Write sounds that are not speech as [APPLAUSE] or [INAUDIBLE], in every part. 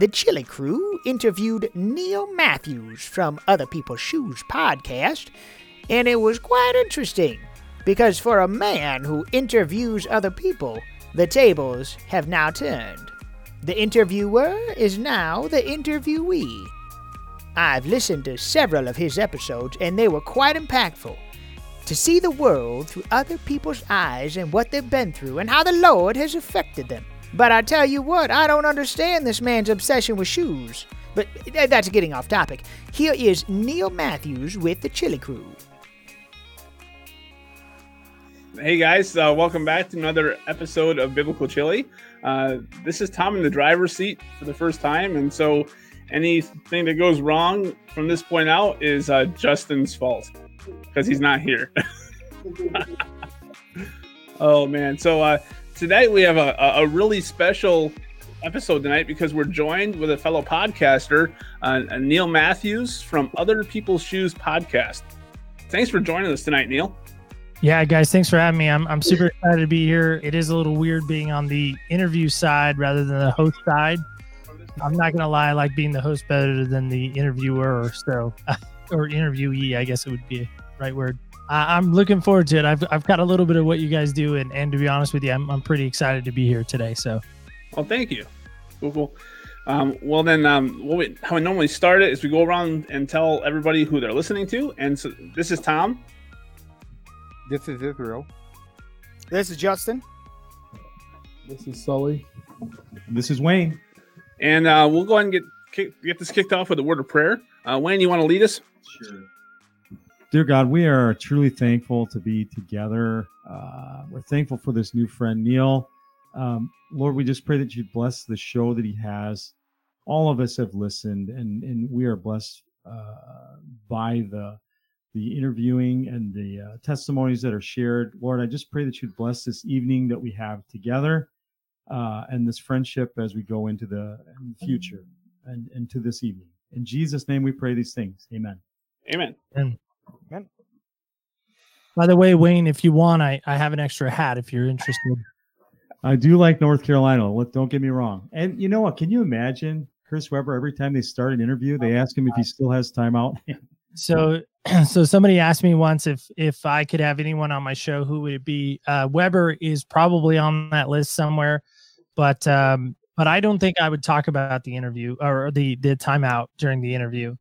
the Chili Crew interviewed Neil Matthews from Other People's Shoes podcast, and it was quite interesting because for a man who interviews other people, the tables have now turned. The interviewer is now the interviewee. I've listened to several of his episodes, and they were quite impactful. To see the world through other people's eyes and what they've been through and how the Lord has affected them. But I tell you what, I don't understand this man's obsession with shoes. But that's getting off topic. Here is Neil Matthews with the Chili Crew. Hey guys, uh, welcome back to another episode of Biblical Chili. Uh, this is Tom in the driver's seat for the first time, and so anything that goes wrong from this point out is uh, Justin's fault because he's not here. [LAUGHS] oh man! So uh, today we have a, a really special episode tonight because we're joined with a fellow podcaster, uh, Neil Matthews from Other People's Shoes podcast. Thanks for joining us tonight, Neil. Yeah, guys, thanks for having me. I'm, I'm super excited to be here. It is a little weird being on the interview side rather than the host side. I'm not gonna lie, I like being the host better than the interviewer. Or so, [LAUGHS] or interviewee, I guess it would be a right word. I, I'm looking forward to it. I've, I've got a little bit of what you guys do, and, and to be honest with you, I'm, I'm pretty excited to be here today. So, well, thank you. Cool, cool. Um, well, then, um, we, how we normally start it is we go around and tell everybody who they're listening to. And so this is Tom. This is Israel. This is Justin. This is Sully. This is Wayne. And uh, we'll go ahead and get kick, get this kicked off with a word of prayer. Uh, Wayne, you want to lead us? Sure. Dear God, we are truly thankful to be together. Uh, we're thankful for this new friend, Neil. Um, Lord, we just pray that you bless the show that he has. All of us have listened, and, and we are blessed uh, by the the interviewing and the uh, testimonies that are shared. Lord, I just pray that you'd bless this evening that we have together uh, and this friendship as we go into the future and into this evening. In Jesus' name, we pray these things. Amen. Amen. And by the way, Wayne, if you want, I, I have an extra hat if you're interested. I do like North Carolina. Don't get me wrong. And you know what? Can you imagine Chris Webber every time they start an interview, they ask him if he still has time out? [LAUGHS] So, [CLEARS THROAT] so somebody asked me once if if I could have anyone on my show, who would it be? Uh, Webber is probably on that list somewhere, but um, but I don't think I would talk about the interview or the the timeout during the interview.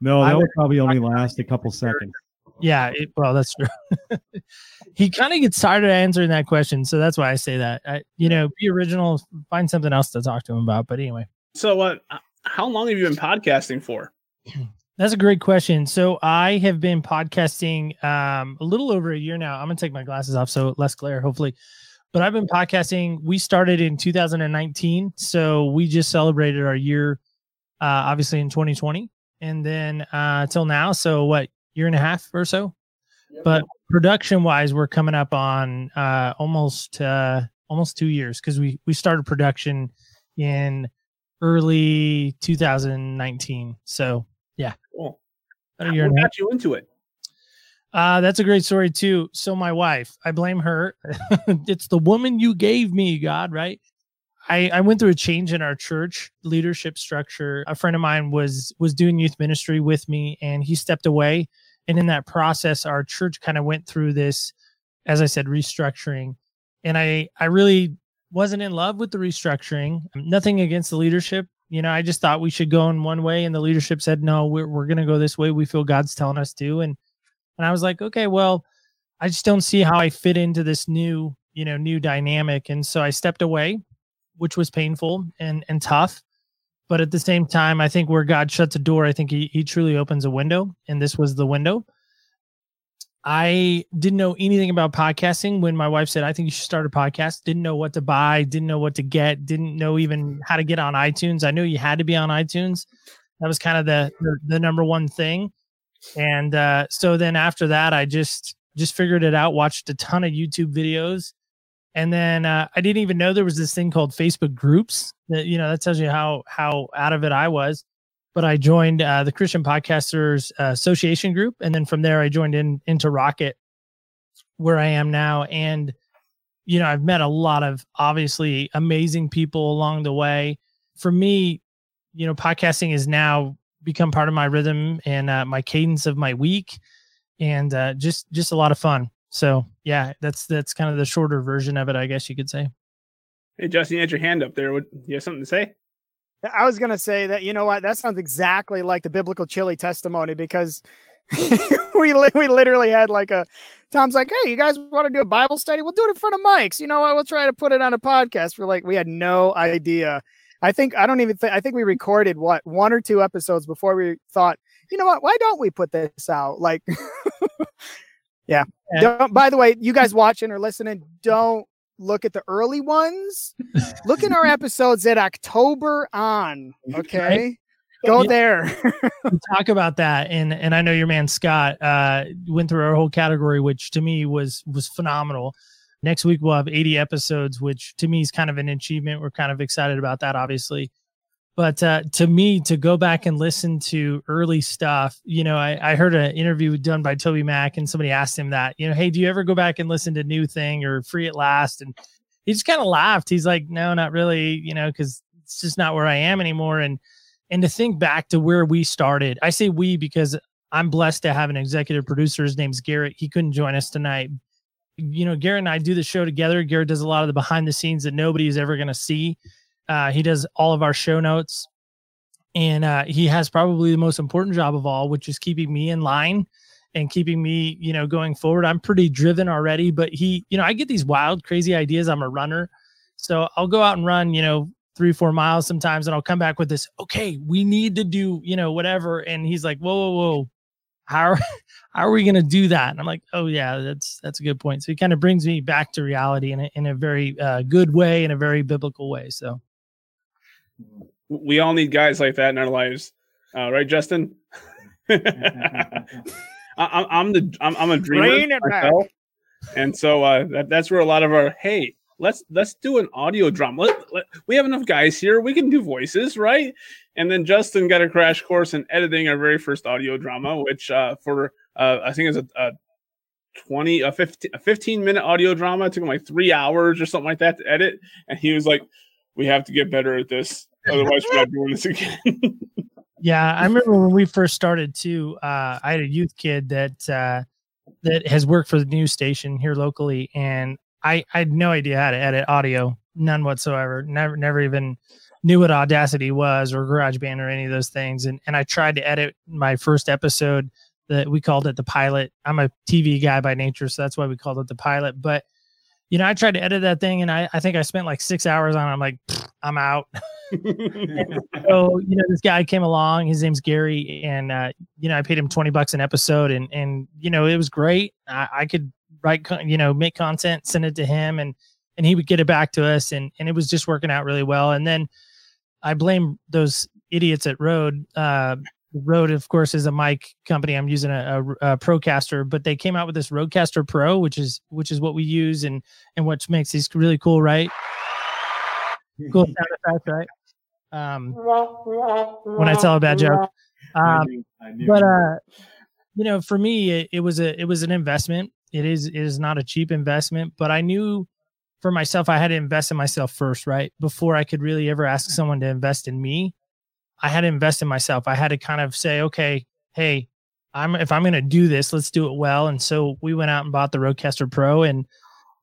No, I that would- would probably only last a couple seconds. Yeah, it, well, that's true. [LAUGHS] he kind of gets tired of answering that question, so that's why I say that. I, you know, be original, find something else to talk to him about. But anyway, So, uh, how long have you been podcasting for? [CLEARS THROAT] That's a great question. So I have been podcasting um, a little over a year now. I'm gonna take my glasses off so less glare, hopefully. But I've been podcasting. We started in 2019, so we just celebrated our year, uh, obviously in 2020, and then uh, till now. So what year and a half or so? But production wise, we're coming up on uh, almost uh, almost two years because we we started production in early 2019. So yeah Cool. about a year and a half. got you into it? Uh, that's a great story too. So my wife, I blame her. [LAUGHS] it's the woman you gave me, God, right? I, I went through a change in our church leadership structure. A friend of mine was was doing youth ministry with me and he stepped away. And in that process, our church kind of went through this, as I said, restructuring. And I I really wasn't in love with the restructuring. Nothing against the leadership. You know, I just thought we should go in one way, and the leadership said, no, we're, we're going to go this way. We feel God's telling us to. And and I was like, okay, well, I just don't see how I fit into this new, you know, new dynamic. And so I stepped away, which was painful and and tough. But at the same time, I think where God shuts a door, I think he, he truly opens a window. And this was the window. I didn't know anything about podcasting when my wife said, I think you should start a podcast. Didn't know what to buy, didn't know what to get, didn't know even how to get on iTunes. I knew you had to be on iTunes. That was kind of the the, the number one thing. And uh, so then after that, I just just figured it out, watched a ton of YouTube videos. And then uh, I didn't even know there was this thing called Facebook groups that, you know, that tells you how, how out of it I was. But I joined uh, the Christian Podcasters uh, Association group. And then from there, I joined in into Rocket, where I am now. And, you know, I've met a lot of obviously amazing people along the way. For me, you know, podcasting is now become part of my rhythm and uh, my cadence of my week, and uh, just just a lot of fun. So yeah, that's that's kind of the shorter version of it, I guess you could say. Hey, Justin, you had your hand up there. What, you have something to say? I was going to say that, you know what? That sounds exactly like the biblical chili testimony because [LAUGHS] we, li- we literally had like a Tom's like, hey, you guys want to do a Bible study? We'll do it in front of mics. You know what? We'll try to put it on a podcast. We're like, we had no idea. I think, I don't even think, I think we recorded what, one or two episodes before we thought, you know what? Why don't we put this out? Like, [LAUGHS] yeah. Don't, by the way, you guys watching or listening, don't look at the early ones. look in our [LAUGHS] episodes at October on. Okay. Go Yeah. there. [LAUGHS] Talk about that and and I know your man Scott uh went through our whole category which to me was was phenomenal. Next week we'll have 80 episodes which to me is kind of an achievement. We're kind of excited about that obviously. But uh to me to go back and listen to early stuff, you know, I, I heard an interview done by TobyMac and somebody asked him that, you know, hey, do you ever go back and listen to Nu Thang or free at last? And he just kind of laughed. He's like, no, not really, you know, because it's just not where I am anymore. And and to think back to where we started i say we because i'm blessed to have an executive producer his name's garrett he couldn't join us tonight you know garrett and i do the show together garrett does a lot of the behind the scenes that nobody is ever going to see uh, he does all of our show notes and uh, he has probably the most important job of all which is keeping me in line and keeping me you know going forward i'm pretty driven already but he you know i get these wild crazy ideas i'm a runner so i'll go out and run you know three, four miles sometimes, and I'll come back with this, okay, we need to do, you know, whatever. And he's like, whoa, whoa, whoa. How are, [LAUGHS] how are we going to do that? And I'm like, oh yeah, that's, that's a good point. So he kind of brings me back to reality in a, in a very uh, good way, in a very biblical way. So We all need guys like that in our lives, uh, right, Justin? [LAUGHS] [LAUGHS] I, I'm, I'm the I'm, I'm a dreamer Bring it back. myself, and so uh, that, that's where a lot of our hey let's let's do an audio drama. Let, let- we have enough guys here. We can do voices, right? And then Justin got a crash course in editing our very first audio drama, which uh, for uh, I think it's a, a 20 a 15, a 15 minute audio drama. It took him like three hours or something like that to edit. And he was like, We have to get better at this. [LAUGHS] Otherwise, we're not doing this again. [LAUGHS] yeah, I remember when we first started too. Uh, I had a youth kid that uh, that has worked for the news station here locally, and I, I had no idea how to edit audio, none whatsoever. Never never even knew what Audacity was or GarageBand or any of those things. And and I tried to edit my first episode that we called it the pilot. I'm a TV guy by nature, so that's why we called it the pilot. But you know, I tried to edit that thing, and I I think I spent like six hours on. it. I'm like, I'm out. [LAUGHS] so you know this guy came along his name's gary and uh you know i paid him 20 bucks an episode and and you know it was great i, I could write you know make content send it to him and and he would get it back to us and and it was just working out really well and then i blame those idiots at Rode, uh Rode, of course, is a mic company. I'm using a, a, a Procaster, but they came out with this Rodecaster Pro, which is which is what we use and and what makes these really cool, right? Cool sound effect, right? Um, when I tell a bad joke. Um, but uh, you know, for me, it, it was a it was an investment. It is it is not a cheap investment, but I knew for myself I had to invest in myself first, right? Before I could really ever ask someone to invest in me, I had to invest in myself. I had to kind of say, okay, hey, I'm if I'm going to do this, let's do it well. And so we went out and bought the Rodecaster Pro and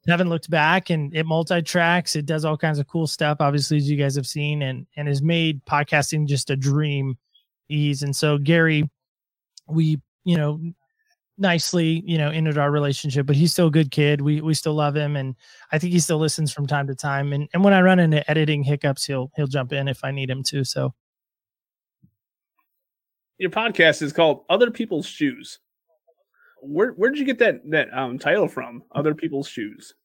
haven't looked back and it multi-tracks. It does all kinds of cool stuff obviously as you guys have seen and and has made podcasting just a dream ease. And so gary we you know nicely you know ended our relationship but he's still a good kid. We we still love him and i think he still listens from time to time. And and when i run into editing hiccups he'll he'll jump in if i need him to. So Your podcast is called Other People's Shoes. Where where did you get that that um, title from? Other People's Shoes.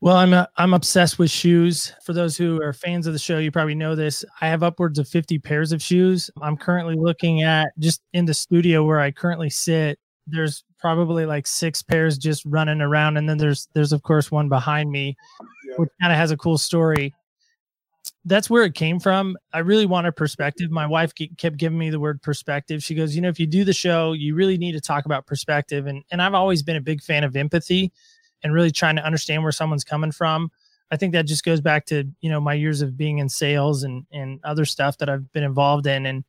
Well, I'm i I'm obsessed with shoes. For those who are fans of the show, you probably know this. I have upwards of 50 pairs of shoes. I'm currently looking at just in the studio where I currently sit. There's probably like six pairs just running around, and then there's there's of course one behind me, which kind of has a cool story. That's where it came from. I really wanted perspective. Mm-hmm. My wife kept giving me the word perspective. She goes, you know, if you do the show, you really need to talk about perspective, and and I've always been a big fan of empathy and really trying to understand where someone's coming from. I think that just goes back to you know my years of being in sales and and other stuff that I've been involved in, and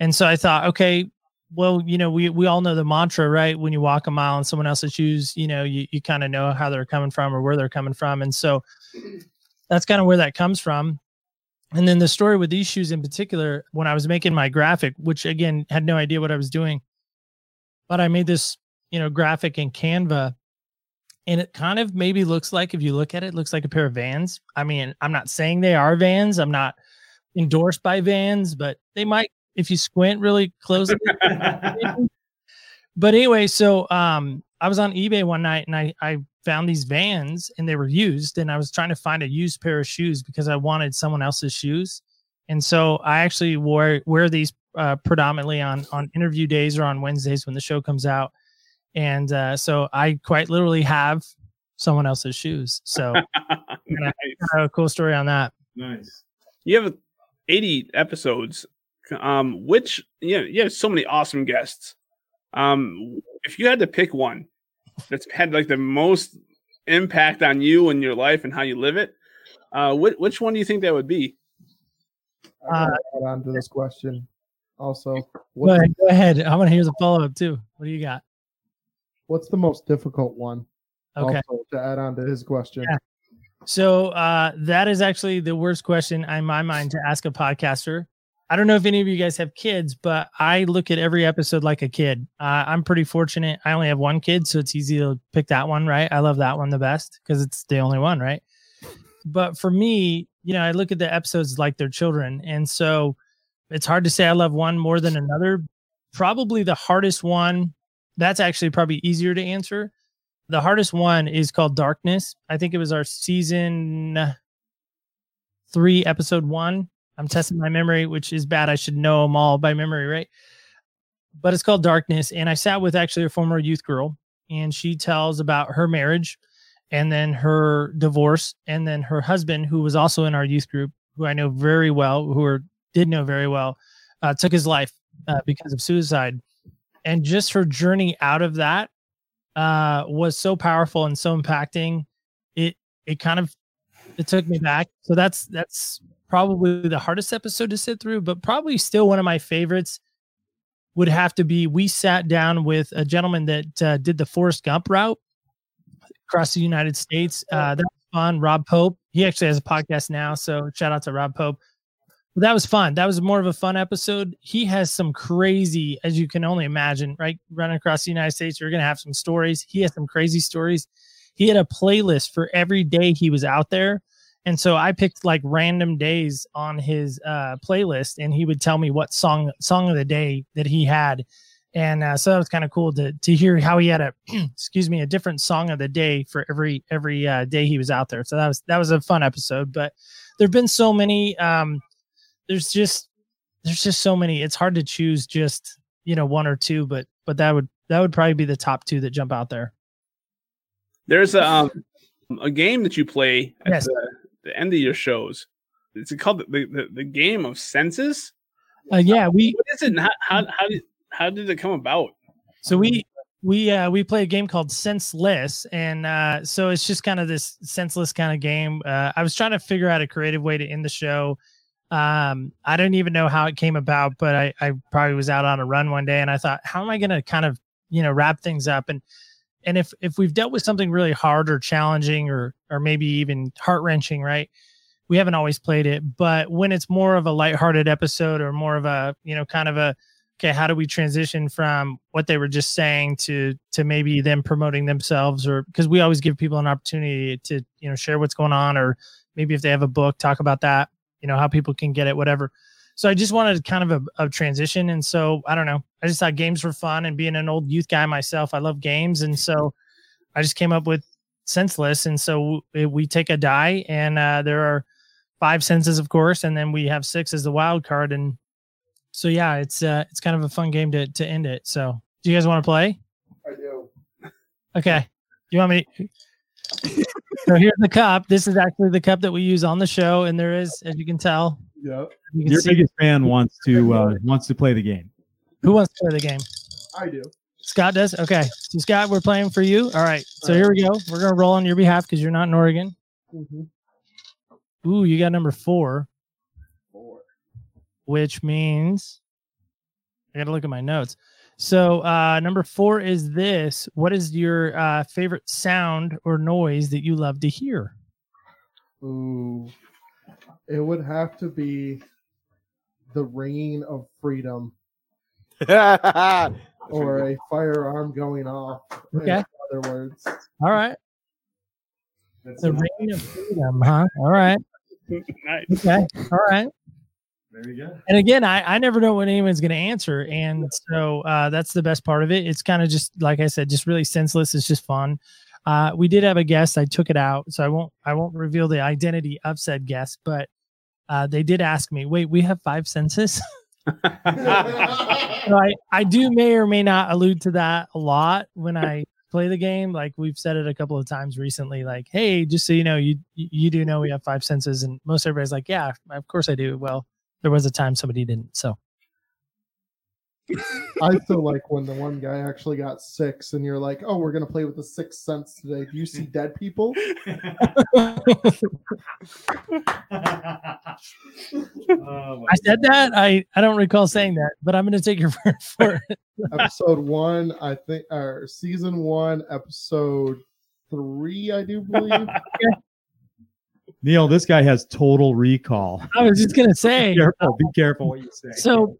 and so I thought, okay, well, you know, we we all know the mantra, right? When you walk a mile in someone else's shoes, you know, you you kind of know how they're coming from or where they're coming from, and so [LAUGHS] that's kind of where that comes from. And then the story with these shoes in particular, when I was making my graphic, which again had no idea what I was doing, but I made this, you know, graphic in Canva and it kind of maybe looks like if you look at it, it looks like a pair of vans. I mean i'm not saying they are vans. I'm not endorsed by vans but they might if you squint really close [LAUGHS] but anyway so um i was on ebay one night and i i found these vans and they were used and i was trying to find a used pair of shoes because i wanted someone else's shoes and so i actually wore wear these uh, predominantly on on interview days or on wednesdays when the show comes out and uh, so I quite literally have someone else's shoes. So [LAUGHS] nice. a cool story on that. Nice. You have 80 episodes. Um, which you know, you have so many awesome guests. Um, if you had to pick one that's had like the most impact on you and your life and how you live it, uh, which, which one do you think that would be? I gotta add on to this question. Also, Go ahead, go ahead. I want to hear the follow up too. What do you got? what's the most difficult one? Okay. Also, to add on to his question. Yeah. So uh, that is actually the worst question in my mind to ask a podcaster. I don't know if any of you guys have kids, but I look at every episode like a kid. Uh, I'm pretty fortunate. I only have one kid, so it's easy to pick that one, right? I love that one the best because it's the only one, right? But for me, you know, I look at the episodes like they're children. And so it's hard to say I love one more than another. Probably the hardest one, that's actually probably easier to answer. The hardest one is called Darkness. I think it was our season three, episode one. I'm testing my memory, which is bad. I should know them all by memory, right? But it's called Darkness. And I sat with actually a former youth girl, and she tells about her marriage and then her divorce, and then her husband, who was also in our youth group, who I know very well, who are, did know very well, uh, took his life uh, because of suicide. And just her journey out of that uh, was so powerful and so impacting. It it kind of it took me back. So that's that's probably the hardest episode to sit through, but probably still one of my favorites would have to be we sat down with a gentleman that uh, did the Forrest Gump route across the United States. Uh, that was fun. Rob Pope. He actually has a podcast now, so shout out to Rob Pope. But that was fun. That was more of a fun episode. He has some crazy, as you can only imagine, right? Running across the United States, you're going to have some stories. He has some crazy stories. He had a playlist for every day he was out there. And so I picked like random days on his uh, playlist, and he would tell me what song song of the day that he had. And uh, so that was kind of cool to to hear how he had a [CLEARS THROAT] excuse me a different song of the day for every every uh, day he was out there. So that was that was a fun episode. But there've been so many. Um, there's just there's just so many. It's hard to choose just you know one or two, but but that would that would probably be the top two that jump out there. There's a um, a game that you play Yes. the, the end of your shows. It's called the, the, the game of senses. Uh, yeah, we What is it? How how how did how did it come about? So we we uh we play a game called Senseless, and uh so it's just kind of this senseless kind of game. Uh I was trying to figure out a creative way to end the show. Um I don't even know how it came about, but I I probably was out on a run one day and I thought, how am I gonna kind of you know wrap things up and and if if we've dealt with something really hard or challenging or or maybe even heart wrenching, right? We haven't always played it, but when it's more of a lighthearted episode or more of a you know kind of a okay how do we transition from what they were just saying to to maybe them promoting themselves or because we always give people an opportunity to you know share what's going on or maybe if they have a book talk about that you know how people can get it whatever so i just wanted kind of a, a transition and so i don't know i just thought games were fun and being an old youth guy myself i love games and so i just came up with senseless and so we, we take a die and uh, there are five senses of course and then we have six as the wild card and so yeah, it's uh it's kind of a fun game to to end it. So do you guys want to play? I do. Okay. You want me? [LAUGHS] so here's the cup. This is actually the cup that we use on the show, and there is, as you can tell, Yep. you Your see biggest fan wants to uh, wants to play the game. who wants to play the game. I do. Scott does. Okay, so Scott, we're playing for you. All right. So here we go. We're gonna roll on your behalf because you're not in Oregon. Mhm. Ooh, you got number four. Four. Which means I got to look at my notes. So uh, number four is this. What is your uh, favorite sound or noise that you love to hear? Ooh, it would have to be the ringing of freedom [LAUGHS] or a firearm going off. in Okay. other words. All right. The ring of freedom, huh? All right. [LAUGHS] nice. Okay. All right. There you go. And again, I, I never know what anyone's going to answer. And so uh, that's the best part of it. It's kind of just, like I said, just really senseless. It's just fun. Uh, we did have a guest. I took it out. So I won't, I won't reveal the identity of said guest, but uh, they did ask me, wait, we have five senses. [LAUGHS] [LAUGHS] So I, I do may or may not allude to that a lot when I play the game. Like we've said it a couple of times recently, like, hey, just so you know, you you do know we have five senses. And most everybody's like, yeah, of course I do. Well, there was a time somebody didn't. So I still like when the one guy actually got six, and you're like, "Oh, we're gonna play with the sixth sense today." Do you see dead people? [LAUGHS] Oh, I said that. I, I don't recall saying that, but I'm going to take your [LAUGHS] word for it. episode one, I think, or season one, episode three, I do believe. [LAUGHS] Neil, this guy has total recall. I was just going to Be say. careful. Be careful uh, what you say. So,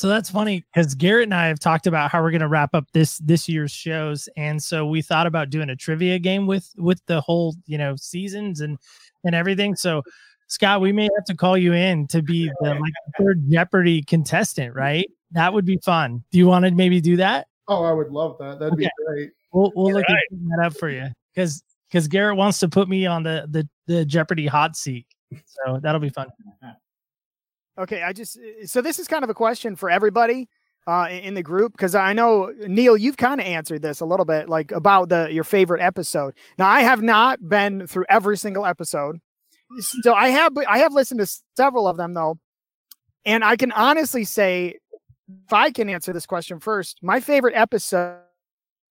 so that's funny because Garrett and I have talked about how we're going to wrap up this this year's shows, and so we thought about doing a trivia game with with the whole you know seasons and and everything. So, Scott, we may have to call you in to be the like third Jeopardy contestant, right? That would be fun. Do you want to maybe do that? oh, I would love that. That'd be great. We'll we'll look Right. at setting that up for you because because Garrett wants to put me on the the the Jeopardy hot seat, so that'll be fun. [LAUGHS] Okay, I just so this is kind of a question for everybody uh, in the group because I know Neil, you've kind of answered this a little bit, like about the your favorite episode. Now, I have not been through every single episode, so I have I have listened to several of them though, and I can honestly say, if I can answer this question first, my favorite episode.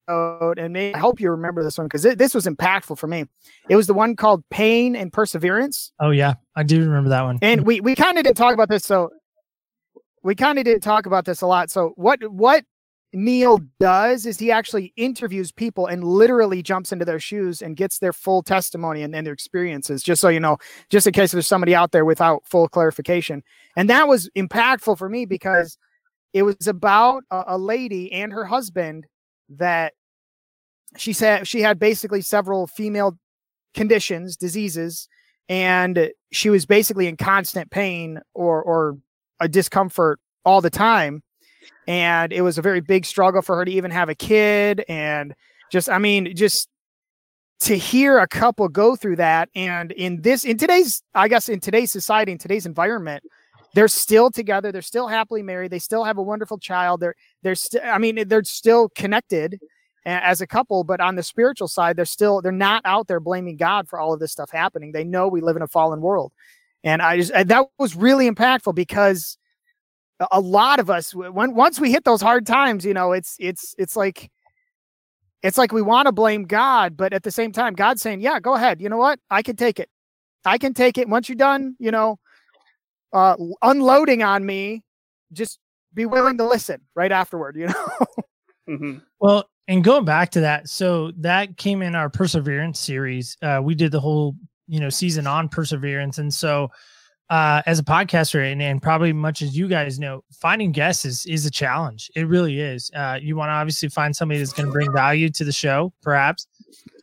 And maybe, I hope you remember this one because this was impactful for me. It was the one called "Pain and Perseverance." Oh yeah, I do remember that one. and we we kind of didn't talk about this so we kind of didn't talk about this a lot so what what neil does is he actually interviews people and literally jumps into their shoes and gets their full testimony and, and their experiences just so you know just in case there's somebody out there without full clarification and that was impactful for me because it was about a, a lady and her husband that she said she had basically several female conditions diseases and she was basically in constant pain or or a discomfort all the time. And it was a very big struggle for her to even have a kid and just i mean just to hear a couple go through that. And in this in today's i guess in today's society in today's environment they're still together they're still happily married they still have a wonderful child they're they're still i mean they're still connected as a couple but on the spiritual side they're still they're not out there blaming god for all of this stuff happening. They know we live in a fallen world. And i just and that was really impactful because a- a lot of us when once we hit those hard times you know it's it's it's like it's like we want to blame god but at the same time god's saying yeah go ahead. You know what? I can take it. I can take it. Once you're done you know uh unloading on me just be willing to listen right afterward you [LAUGHS] know? Mhm. Well, and going back to that, so that came in our perseverance series. Uh, we did the whole you know season on perseverance, and so uh, as a podcaster, and, and probably much as you guys know, finding guests is is a challenge. It really is. Uh, you want to obviously find somebody that's going to bring value to the show, perhaps.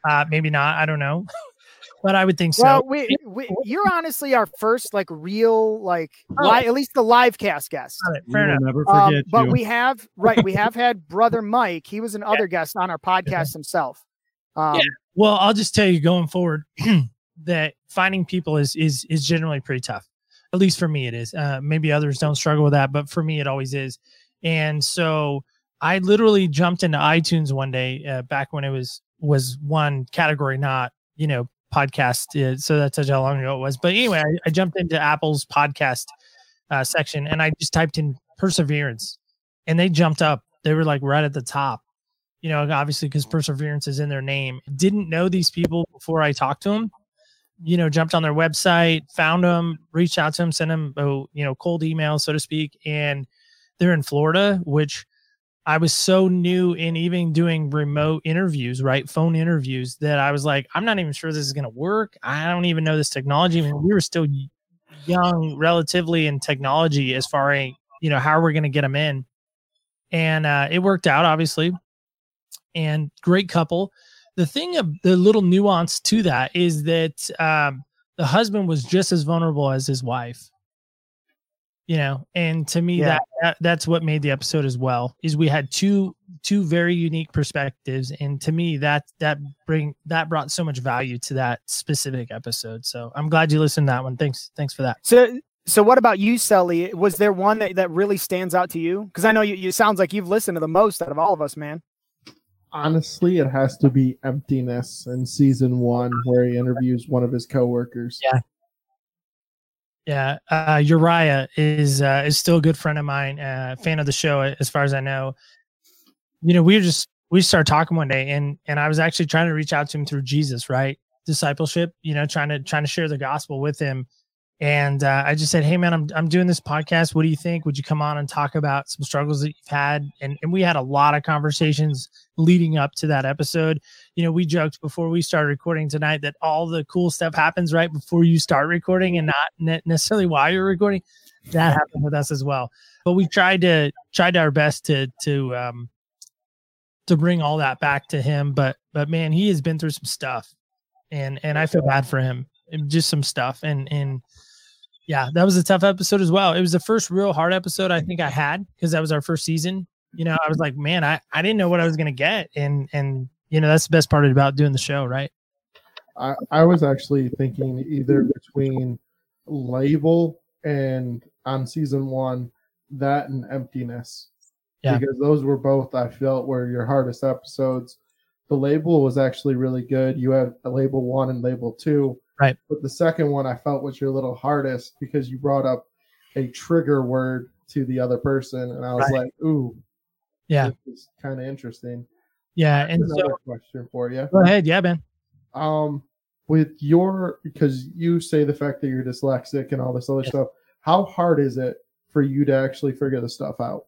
Uh, maybe not. I don't know, [LAUGHS] but I would think so. well we, we you're honestly our first like real like Oh. li- at least the live cast guest Got it. We Fair will enough. never Um, forget but you. we have right we have had [LAUGHS] brother mike he was an other guest on our podcast himself um, Well, I'll just tell you going forward [CLEARS THROAT] that finding people is is is generally pretty tough. At least for me, it is. Uh, maybe others don't struggle with that, but for me, it always is. And so I literally jumped into iTunes one day uh, back when it was was one category, not you know podcast. So that's how long ago it was. But anyway, I, I jumped into Apple's podcast uh, section and I just typed in perseverance, and they jumped up. They were like right at the top you know, obviously because perseverance is in their name. Didn't know these people before I talked to them, you know, jumped on their website, found them, reached out to them, sent them, oh, you know, cold email, so to speak. And they're in Florida, which I was so new in even doing remote interviews, right? Phone interviews that I was like, I'm not even sure this is going to work. I don't even know this technology. I mean, we were still young relatively in technology as far as, you know, how are we going to get them in? And uh, it worked out, obviously. And great couple. The thing of the little nuance to that is that um, the husband was just as vulnerable as his wife you know and to me Yeah. that, that that's what made the episode as well is we had two two very unique perspectives and to me that that bring that brought so much value to that specific episode so i'm glad you listened to that one thanks thanks for that So, so what about you, Sully? Was there one that, that really stands out to you? Because I know you, you sounds like you've listened to the most out of all of us, man. Honestly, it has to be emptiness in season one, where he interviews one of his coworkers. Yeah. Yeah uh uriah is uh is still a good friend of mine uh fan of the show as far as i know. You know we were just we started talking one day and and i was actually trying to reach out to him through jesus right? Discipleship you know trying to trying to share the gospel with him and uh, i just said hey man I'm, I'm doing this podcast. What do you think? Would you come on and talk about some struggles that you've had? And, and we had a lot of conversations leading up to that episode. You know we joked before we started recording tonight that all the cool stuff happens right before you start recording and not ne- necessarily while you're recording. That happened with us as well. But we tried to tried our best to to um to bring all that back to him. But but man he has been through some stuff. And and i feel bad for him. Just some stuff. And and yeah that was a tough episode as well it was the first real hard episode i think i had because that was our first season you know i was like man i i didn't know what i was gonna get and and you know that's the best part about doing the show right I, I was actually thinking either between label and on season one, that and emptiness. Yeah. Because those were both I felt were your hardest episodes. The label was actually really good. You had a label one and label two. Right. But the second one I felt was your little hardest because you brought up a trigger word to the other person. And I was Right. like, ooh, yeah it's kind of interesting. yeah and Another so question for you. go ahead yeah man um with your because you say the fact that you're dyslexic and all this other Yes. stuff how hard is it for you to actually figure the stuff out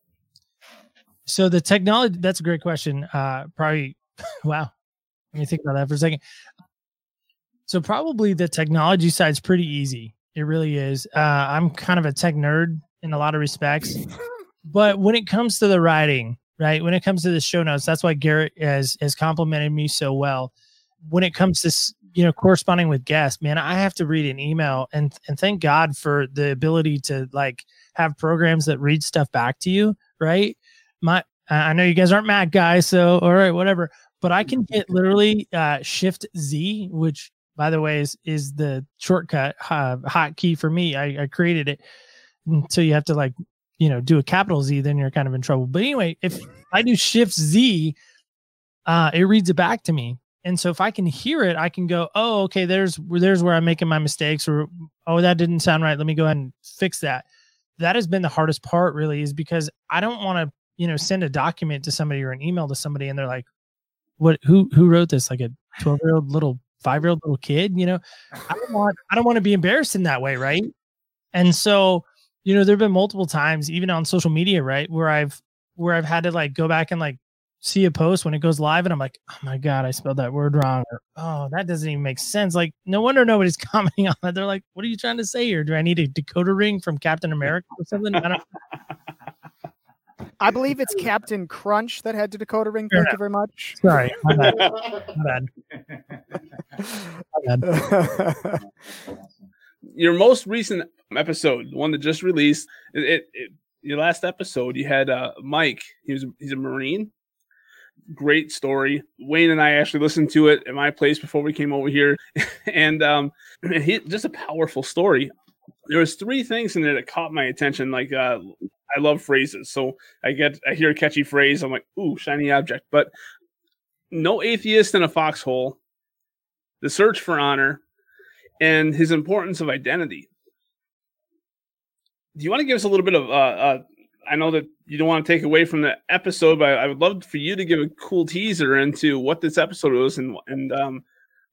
so the technology that's a great question uh probably [LAUGHS] wow let me think about that for a second so probably the technology side's pretty easy. It really is. Uh i'm kind of a tech nerd in a lot of respects. But when it comes to the writing right when it comes to the show notes that's why garrett has has complimented me so well. When it comes to you know corresponding with guests man i have to read an email and and thank god for the ability to like have programs that read stuff back to you right? My I know you guys aren't Mac guys, so all right, whatever. But I can hit literally uh, Shift Z, which by the way is is the shortcut uh, hotkey for me. I, I created it, so you have to like you know do a capital Z, then you're kind of in trouble. But anyway, if I do Shift Z, uh, it reads it back to me. And so if I can hear it, I can go, oh, okay, there's there's where I'm making my mistakes, or oh, that didn't sound right. Let me go ahead and fix that. That has been the hardest part, really, is because I don't want to you know send a document to somebody or an email to somebody and they're like what who who wrote this like a 12 year old little five year old little kid you know? I don't want i don't want to be embarrassed in that way right? And so you know there have been multiple times even on social media right where i've where i've had to like go back and like see a post when it goes live and i'm like oh my god i spelled that word wrong or oh that doesn't even make sense. Like no wonder nobody's [LAUGHS] commenting on that. They're like what are you trying to say here? Do i need a decoder ring from captain america or something? I don't, [LAUGHS] I believe it's Captain Crunch that had to decoder ring. Fair Thank you very much. sorry my bad, [LAUGHS] my bad. My bad. [LAUGHS] Your most recent episode, the one that just released, it, it, it your last episode, you had uh, Mike. He was he's a Marine. Great story. Wayne and I actually listened to it at my place before we came over here, [LAUGHS] and um, he just a powerful story. There was three things in there that caught my attention. Like uh, I love phrases, so I get I hear a catchy phrase, I'm like, ooh, shiny object. But no atheist in a foxhole. The search for honor, and his importance of identity. Do you want to give us a little bit of? Uh, uh, I know that you don't want to take away from the episode, but I would love for you to give a cool teaser into what this episode was and and um,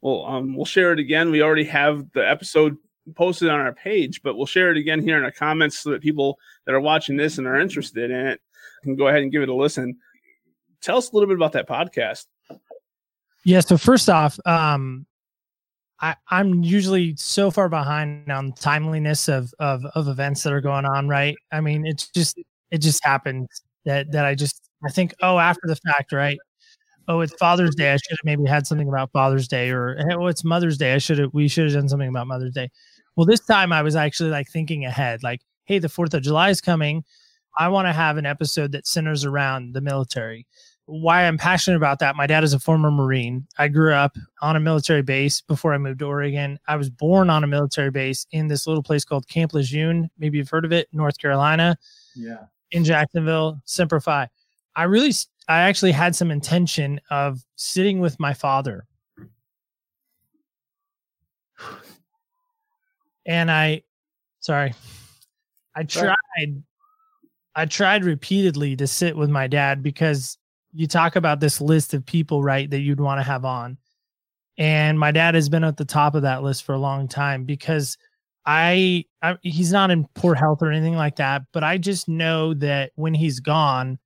Well, um, we'll share it again. We already have the episode posted on our page, but we'll share it again here in the comments so that people that are watching this and are interested in it can go ahead and give it a listen. Tell us a little bit about that podcast. Yeah. So first off, um, I, I'm usually so far behind on timeliness of, of of events that are going on, right? I mean, it's just it just happened that that I just I think, oh, after the fact, right? Oh, it's Father's Day. I should have maybe had something about Father's Day, or oh, it's Mother's Day. I should have we should have done something about Mother's Day. Well, this time I was actually like thinking ahead, like, hey, the Fourth of July is coming. I want to have an episode that centers around the military why I'm passionate about that. My dad is a former Marine. I grew up on a military base before I moved to Oregon. I was born on a military base in this little place called Camp Lejeune. Maybe you've heard of it, North Carolina. Yeah. In Jacksonville, Semper Fi. I really, I actually had some intention of sitting with my father. And I, sorry, I tried, I tried repeatedly to sit with my dad because you talk about this list of people, right, that you'd want to have on. And my dad has been at the top of that list for a long time because I, I he's not in poor health or anything like that, but I just know that when he's gone,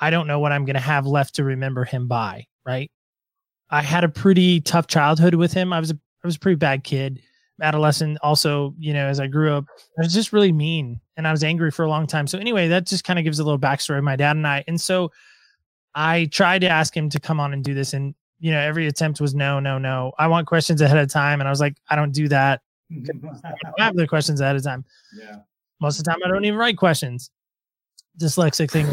I don't know what I'm going to have left to remember him by, right? I had a pretty tough childhood with him. I was a I was a pretty bad kid, adolescent. Also, you know, as I grew up, I was just really mean and I was angry for a long time. So anyway, that just kind of gives a little backstory of my dad and I. And so I tried to ask him to come on and do this, and you know, every attempt was no, no, no. I want questions ahead of time, and I was like, I don't do that. [LAUGHS] I have the questions ahead of time. Yeah. Most of the time, I don't even write questions. Dyslexic thing,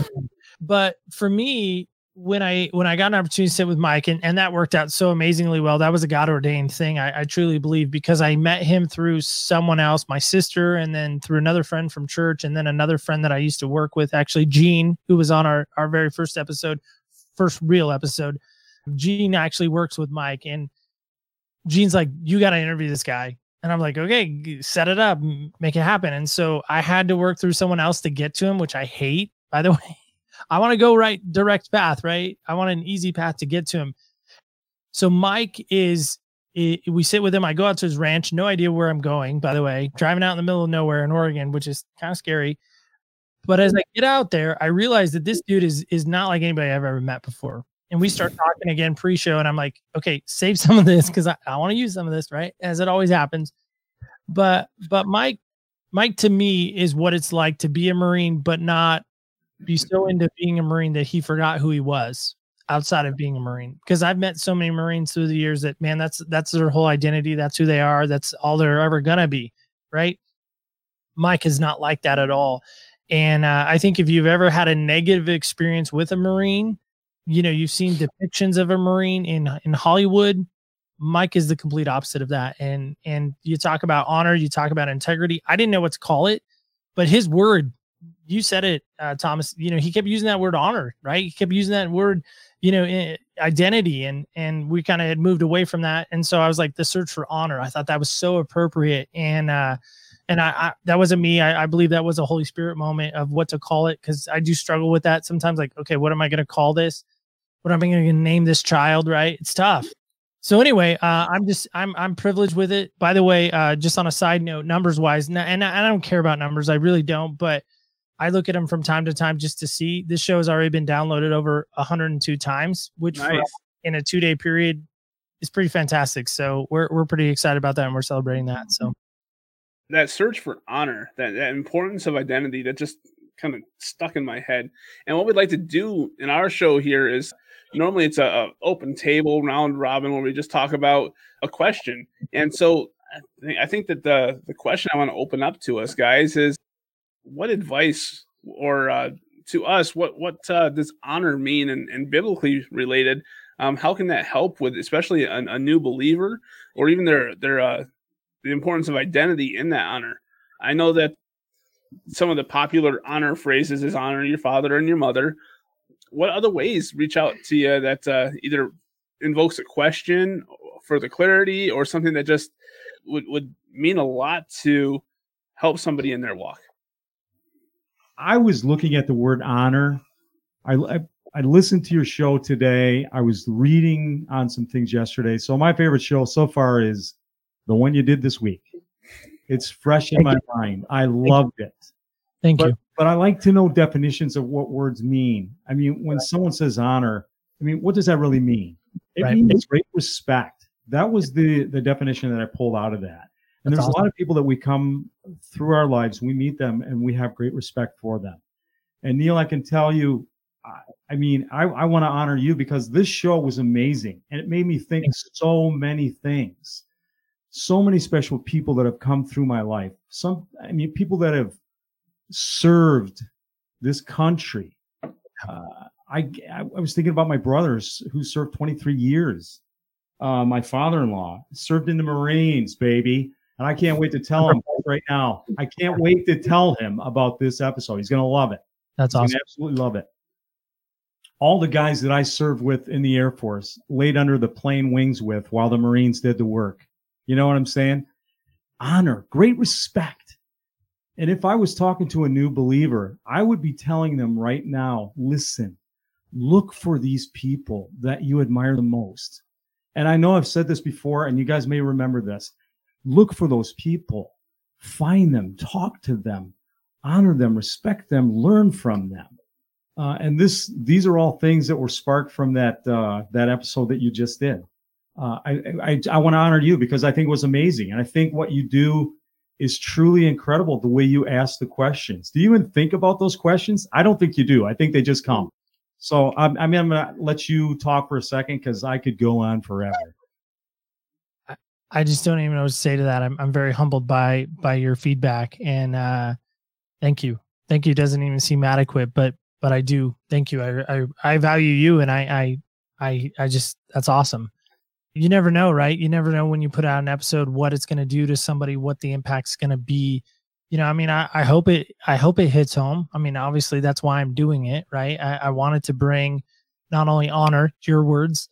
but for me, when I when I got an opportunity to sit with Mike, and, and that worked out so amazingly well. That was a God ordained thing. I, I truly believe because I met him through someone else, my sister, and then through another friend from church, and then another friend that I used to work with, actually Gene, who was on our our very first episode, first real episode. Gene actually works with Mike, and Gene's like, "You got to interview this guy." And I'm like, okay, set it up, make it happen. And so I had to work through someone else to get to him, which I hate, by the [LAUGHS] way. I want to go right direct path, right? I want an easy path to get to him. So Mike is we sit with him. I go out to his ranch, no idea where I'm going, by the way, driving out in the middle of nowhere in Oregon, which is kind of scary. But as I get out there, I realize that this dude is is not like anybody I've ever met before. And we start talking again pre-show, and I'm like, okay, save some of this because I, I want to use some of this, right? As it always happens. But but Mike, Mike to me is what it's like to be a Marine, but not be so into being a Marine that he forgot who he was outside of being a Marine. Because I've met so many Marines through the years that man, that's that's their whole identity. That's who they are. That's all they're ever gonna be. Right. Mike is not like that at all. And uh, I think if you've ever had a negative experience with a Marine, you know, you've seen depictions of a Marine in in Hollywood. Mike is the complete opposite of that. And and you talk about honor, you talk about integrity. I didn't know what to call it, but his word you said it, uh, Thomas. You know, he kept using that word honor, right? He kept using that word, you know, identity, and and we kind of had moved away from that. And so I was like, the search for honor. I thought that was so appropriate, and uh, and I, I that wasn't me. I, I believe that was a Holy Spirit moment of what to call it because I do struggle with that sometimes. Like, okay, what am I going to call this? What am I going to name this child? Right? It's tough. So anyway, uh, I'm just I'm I'm privileged with it. By the way, uh, just on a side note, numbers wise, and I, I don't care about numbers. I really don't. But I look at them from time to time just to see. This show has already been downloaded over 102 times, which nice. in a two day period is pretty fantastic. So we're we're pretty excited about that, and we're celebrating that. So that search for honor, that that importance of identity, that just kind of stuck in my head. And what we'd like to do in our show here is normally it's a, a open table round robin where we just talk about a question. And so I think that the the question I want to open up to us guys is what advice or uh, to us what what uh, does honor mean and, and biblically related? Um, how can that help with especially a, a new believer or even their their uh, the importance of identity in that honor? I know that some of the popular honor phrases is honor your father and your mother. What other ways reach out to you that uh, either invokes a question for the clarity or something that just would, would mean a lot to help somebody in their walk I was looking at the word honor. I, I I listened to your show today. I was reading on some things yesterday. So my favorite show so far is the one you did this week. It's fresh in my mind. I loved it. Thank But you. but I like to know definitions of what words mean. I mean, when someone says honor, I mean, what does that really mean? It Right. means great respect. That was the the definition that I pulled out of that. And That's there's a lot of people that we come through our lives, we meet them, and we have great respect for them. And Neil, I can tell you, I, I mean, I, I want to honor you because this show was amazing, and it made me think so many things. So many special people that have come through my life. Some, I mean, people that have served this country. Uh, I, I was thinking about my brothers who served 23 years. Uh, my father-in-law served in the Marines, baby, and I can't wait to tell him [LAUGHS] right now. I can't wait to tell him about this episode. He's gonna love it. That's He's awesome. absolutely love it. All the guys that I served with in the Air Force laid under the plane wings with while the Marines did the work. You know what I'm saying? Honor, great respect. And if I was talking to a new believer, I would be telling them right now listen, look for these people that you admire the most. And I know I've said this before, and you guys may remember this. Look for those people, find them, talk to them, honor them, respect them, learn from them. Uh, and this, these are all things that were sparked from that uh, that episode that you just did. Uh, I, I, I want to honor you because I think it was amazing, and I think what you do is truly incredible. The way you ask the questions. Do you even think about those questions? I don't think you do. I think they just come. So I, I mean, I'm gonna let you talk for a second because I could go on forever. I just don't even know what to say to that. I'm I'm very humbled by by your feedback and uh thank you. Thank you doesn't even seem adequate, but but I do. Thank you. I I, I value you and I I I I just that's awesome. You never know, right? You never know when you put out an episode what it's going to do to somebody, what the impact's going to be. You know, I mean, I, I hope it I hope it hits home. I mean, obviously that's why I'm doing it, right? I, I wanted to bring not only honor, your words,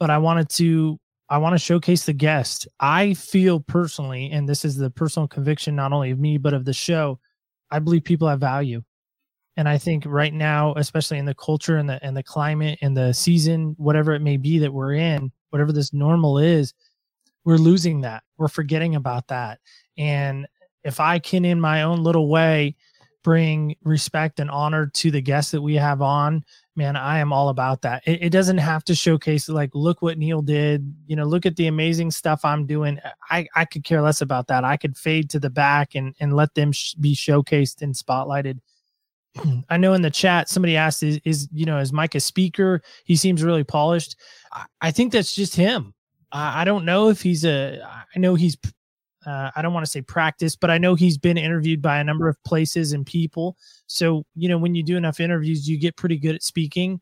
but I wanted to I want to showcase the guest. I feel personally, and this is the personal conviction not only of me but of the show, I believe people have value. And I think right now, especially in the culture and the and the climate and the season, whatever it may be that we're in, whatever this normal is, we're losing that. We're forgetting about that. And if I can in my own little way bring respect and honor to the guests that we have on, man, I am all about that. It, it, doesn't have to showcase like, look what Neil did. You know, look at the amazing stuff I'm doing. I I could care less about that. I could fade to the back and and let them sh- be showcased and spotlighted. [CLEARS THROAT] I know in the chat somebody asked, is, is you know, is Mike a speaker? He seems really polished. I, I think that's just him. I, I don't know if he's a. I know he's uh, I don't want to say practice, but I know he's been interviewed by a number of places and people. So, you know, when you do enough interviews, you get pretty good at speaking.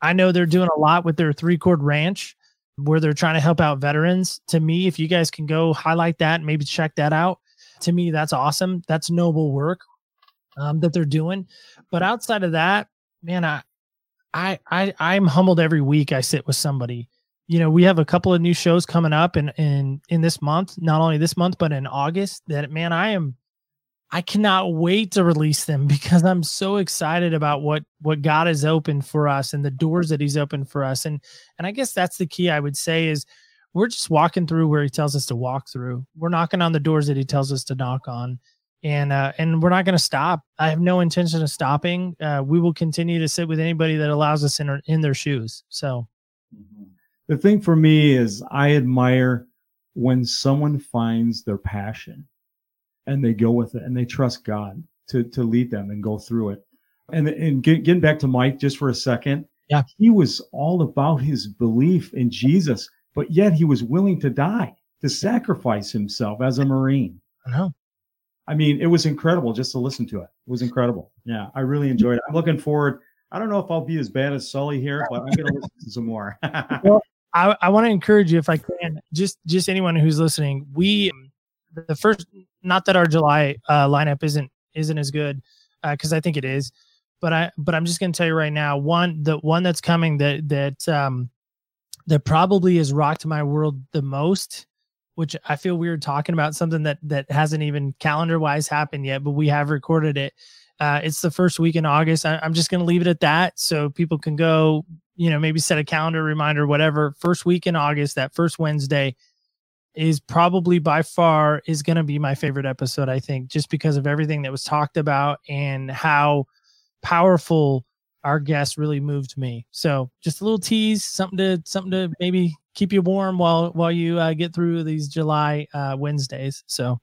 I know they're doing a lot with their three chord ranch where they're trying to help out veterans. To me, if you guys can go highlight that maybe check that out, to me, that's awesome. That's noble work um, that they're doing. But outside of that, man, I, I, I, I'm humbled every week I sit with somebody you know, we have a couple of new shows coming up in in in this month, not only this month but in August that man I am I cannot wait to release them [LAUGHS] because I'm so excited about what what God has opened for us and the doors that he's opened for us and and I guess that's the key I would say is we're just walking through where he tells us to walk through. We're knocking on the doors that he tells us to knock on and uh, and we're not going to stop. I have no intention of stopping. Uh, we will continue to sit with anybody that allows us in our, in their shoes. So the thing for me is I admire when someone finds their passion and they go with it and they trust God to to lead them and go through it. And and get, getting back to Mike just for a second, yeah, he was all about his belief in Jesus, but yet he was willing to die to sacrifice himself as a Marine. I know. I mean, it was incredible just to listen to it. It was incredible. Yeah, I really enjoyed it. I'm looking forward. I don't know if I'll be as bad as Sully here, but I'm going to listen to some more. [LAUGHS] well, I, I want to encourage you if I can, just just anyone who's listening. We the first, not that our July uh, lineup isn't isn't as good because uh, I think it is, but I but I'm just going to tell you right now one the one that's coming that that um that probably has rocked my world the most, which I feel weird talking about something that that hasn't even calendar wise happened yet, but we have recorded it. Uh, it's the first week in August. I, I'm just going to leave it at that so people can go, you know, maybe set a calendar reminder, whatever. First week in August, that first Wednesday is probably by far is going to be my favorite episode, I think, just because of everything that was talked about and how powerful our guest really moved me. So just a little tease, something to something to maybe keep you warm while while you uh, get through these July uh, Wednesdays. So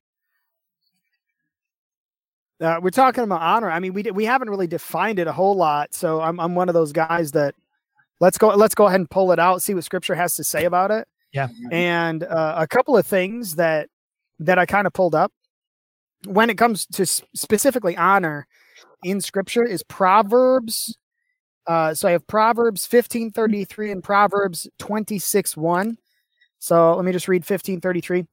Uh, we're talking about honor. I mean, we we haven't really defined it a whole lot. So I'm I'm one of those guys that let's go let's go ahead and pull it out, see what Scripture has to say about it. Yeah. And uh, a couple of things that that I kind of pulled up when it comes to specifically honor in Scripture is Proverbs. Uh, so I have Proverbs 1533 and Proverbs 26 1. So let me just read 1533.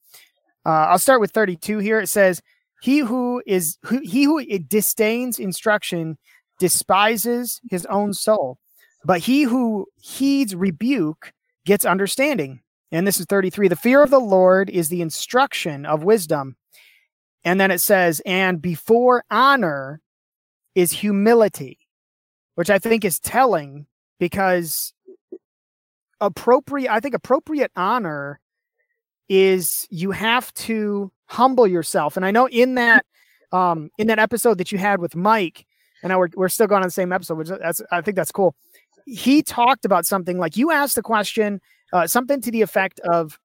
Uh, I'll start with 32 here. It says, he who is who, he who disdains instruction despises his own soul, but he who heeds rebuke gets understanding. And this is 33. The fear of the Lord is the instruction of wisdom. And then it says, and before honor is humility, which I think is telling because appropriate, I think appropriate honor is you have to humble yourself. And I know in that um in that episode that you had with Mike, and I we're, we're still going on the same episode, which that's I think that's cool. He talked about something like you asked the question, uh, something to the effect of,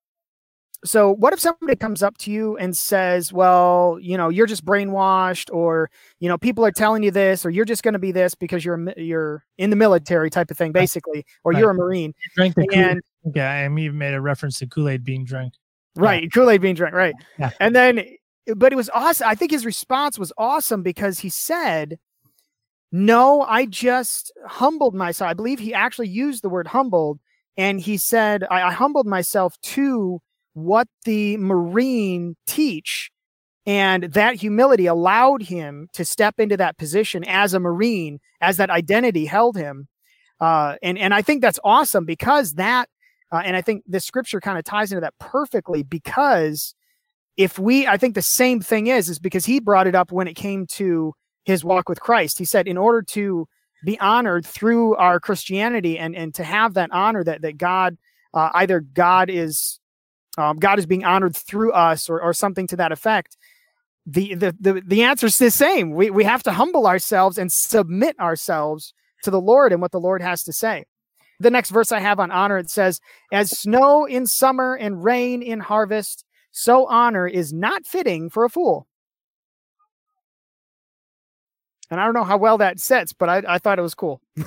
so what if somebody comes up to you and says, well, you know, you're just brainwashed, or you know, people are telling you this, or you're just going to be this because you're you're in the military type of thing, basically, or Right. you're a marine, drank the Kool-Aid. and Yeah, I even made a reference to Kool Aid being drunk. Right, Kool Aid being drunk, right? Yeah. And then, but it was awesome. I think his response was awesome because he said, "No, I just humbled myself." I believe he actually used the word humbled, and he said, "I, I humbled myself to what the Marine teach." And that humility allowed him to step into that position as a Marine, as that identity held him. Uh, and and I think that's awesome because that uh, and I think the scripture kind of ties into that perfectly because if we, I think the same thing is, is because he brought it up when it came to his walk with Christ. He said, in order to be honored through our Christianity and, and to have that honor that, that God, uh, either God is, um, God is being honored through us or, or something to that effect. The, the, the, the answer is the same. We, we have to humble ourselves and submit ourselves to the Lord and what the Lord has to say the next verse I have on honor, it says, As snow in summer and rain in harvest, so honor is not fitting for a fool. And I don't know how well that sets, but I, I thought it was cool. [LAUGHS]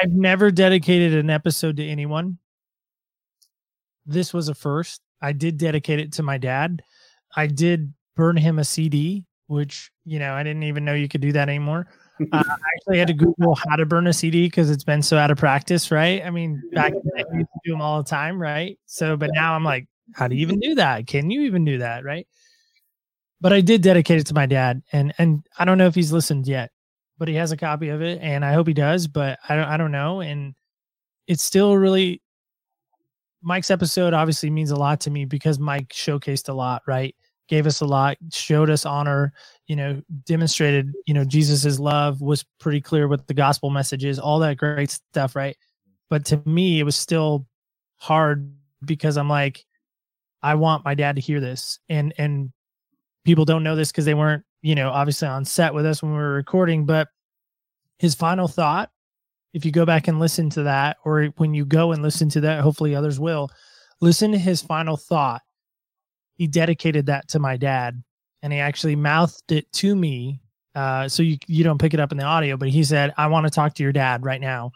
I've never dedicated an episode to anyone. This was a first. I did dedicate it to my dad. I did burn him a CD, which, you know, I didn't even know you could do that anymore. Uh, [LAUGHS] I actually had to Google how to burn a CD because it's been so out of practice, right? I mean, back in the day, we used to do them all the time, right? So, but now I'm like, how do you even do that? Can you even do that, right? But I did dedicate it to my dad, and and I don't know if he's listened yet, but he has a copy of it, and I hope he does. But I don't, I don't know, and it's still really Mike's episode obviously means a lot to me because Mike showcased a lot, right? Gave us a lot, showed us honor, you know, demonstrated, you know, Jesus's love was pretty clear what the gospel message is, all that great stuff, right? But to me, it was still hard because I'm like, I want my dad to hear this. And and people don't know this because they weren't, you know, obviously on set with us when we were recording, but his final thought if you go back and listen to that, or when you go and listen to that, hopefully others will listen to his final thought. He dedicated that to my dad, and he actually mouthed it to me. Uh, so you you don't pick it up in the audio, but he said, "I want to talk to your dad right now,"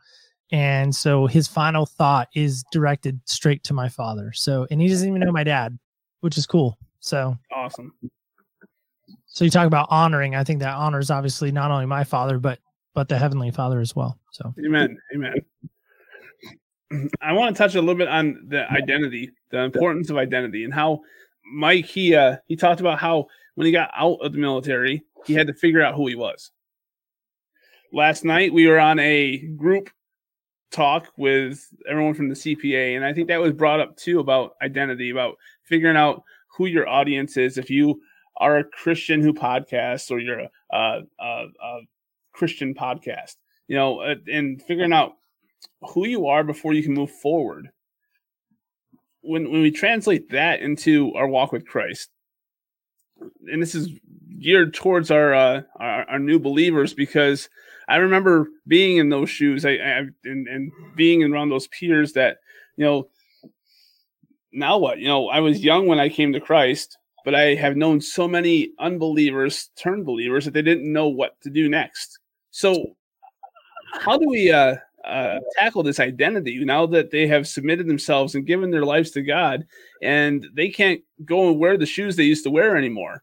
and so his final thought is directed straight to my father. So, and he doesn't even know my dad, which is cool. So, Awesome. So you talk about honoring. I think that honors obviously not only my father, but but the heavenly Father as well. So, Amen. Amen. I want to touch a little bit on the identity, the importance of identity, and how Mike he uh, he talked about how when he got out of the military, he had to figure out who he was. Last night we were on a group talk with everyone from the CPA, and I think that was brought up too about identity, about figuring out who your audience is. If you are a Christian who podcasts or you're a, a, a, a Christian podcast, you know, uh, and figuring out who you are before you can move forward. When, when we translate that into our walk with Christ, and this is geared towards our, uh, our, our new believers because I remember being in those shoes, I, I and, and being around those peers that you know. Now what? You know, I was young when I came to Christ, but I have known so many unbelievers turn believers that they didn't know what to do next. So, how do we uh, uh, tackle this identity now that they have submitted themselves and given their lives to God, and they can't go and wear the shoes they used to wear anymore?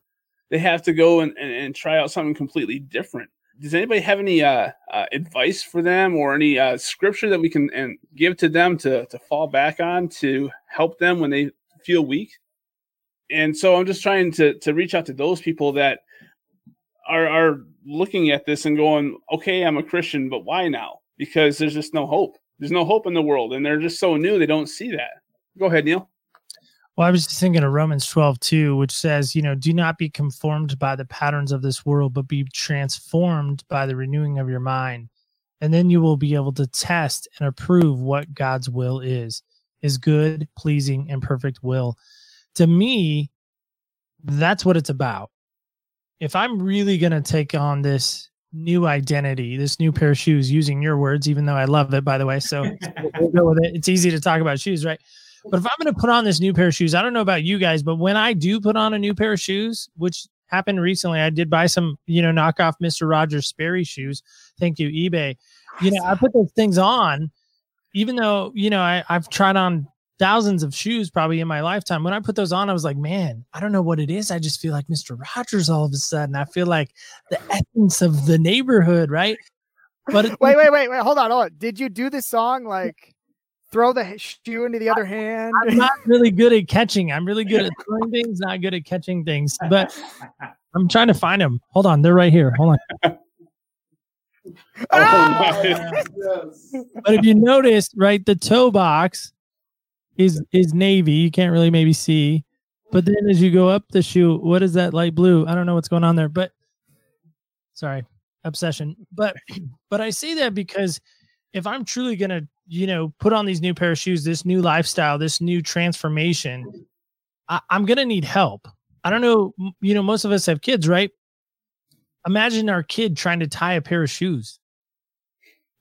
They have to go and, and, and try out something completely different does anybody have any uh, uh, advice for them or any uh, scripture that we can and give to them to, to fall back on to help them when they feel weak? And so I'm just trying to, to reach out to those people that are, are looking at this and going, okay, I'm a Christian, but why now? Because there's just no hope. There's no hope in the world, and they're just so new, they don't see that. Go ahead, Neil. Well, I was just thinking of Romans 12 too, which says, you know, do not be conformed by the patterns of this world, but be transformed by the renewing of your mind. And then you will be able to test and approve what God's will is, is good, pleasing, and perfect will. To me, that's what it's about. If I'm really going to take on this new identity, this new pair of shoes, using your words, even though I love it, by the way. So [LAUGHS] we'll go with it. It's easy to talk about shoes, right? But if I'm going to put on this new pair of shoes, I don't know about you guys, but when I do put on a new pair of shoes, which happened recently, I did buy some, you know, knockoff Mr. Rogers Sperry shoes. Thank you, eBay. You know, I put those things on, even though, you know, I, I've tried on thousands of shoes probably in my lifetime. When I put those on, I was like, man, I don't know what it is. I just feel like Mr. Rogers all of a sudden. I feel like the essence of the neighborhood, right? But wait, wait, wait, wait, hold on, hold on. Did you do this song like throw the shoe into the other hand. I'm not [LAUGHS] really good at catching. I'm really good at throwing things, not good at catching things. But I'm trying to find them. Hold on, they're right here. Hold on. [LAUGHS] oh, ah! yes. But if you notice, right, the toe box is is navy. You can't really maybe see. But then as you go up the shoe, what is that light blue? I don't know what's going on there, but sorry, obsession. But [CLEARS THROAT] but I say that because if I'm truly gonna you know, put on these new pair of shoes, this new lifestyle, this new transformation, I, I'm to need help. I don't know, you know, most of us have kids, right? Imagine our kid trying to tie a pair of shoes.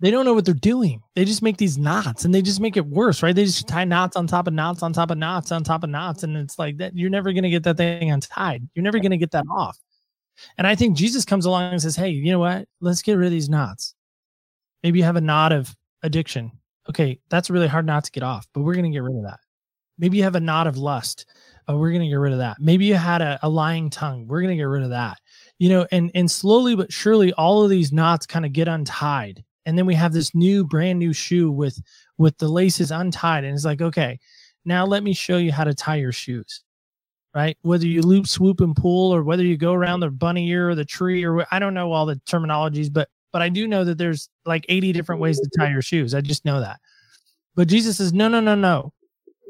They don't know what they're doing. They just make these knots and they just make it worse, right? They just tie knots on top of knots on top of knots on top of knots. And it's like that. You're never going to get that thing untied. You're never going to get that off. And I think Jesus comes along and says, Hey, you know what? Let's get rid of these knots. Maybe you have a knot of addiction okay, that's really hard not to get off, but we're going to get rid of that. Maybe you have a knot of lust. but we're going to get rid of that. Maybe you had a, a lying tongue. We're going to get rid of that. You know, and and slowly but surely, all of these knots kind of get untied, and then we have this new, brand new shoe with with the laces untied, and it's like, okay, now let me show you how to tie your shoes. Right, whether you loop, swoop, and pull, or whether you go around the bunny ear or the tree, or I don't know all the terminologies, but but I do know that there's like 80 different ways to tie your shoes. I just know that. But Jesus says, no, no, no, no.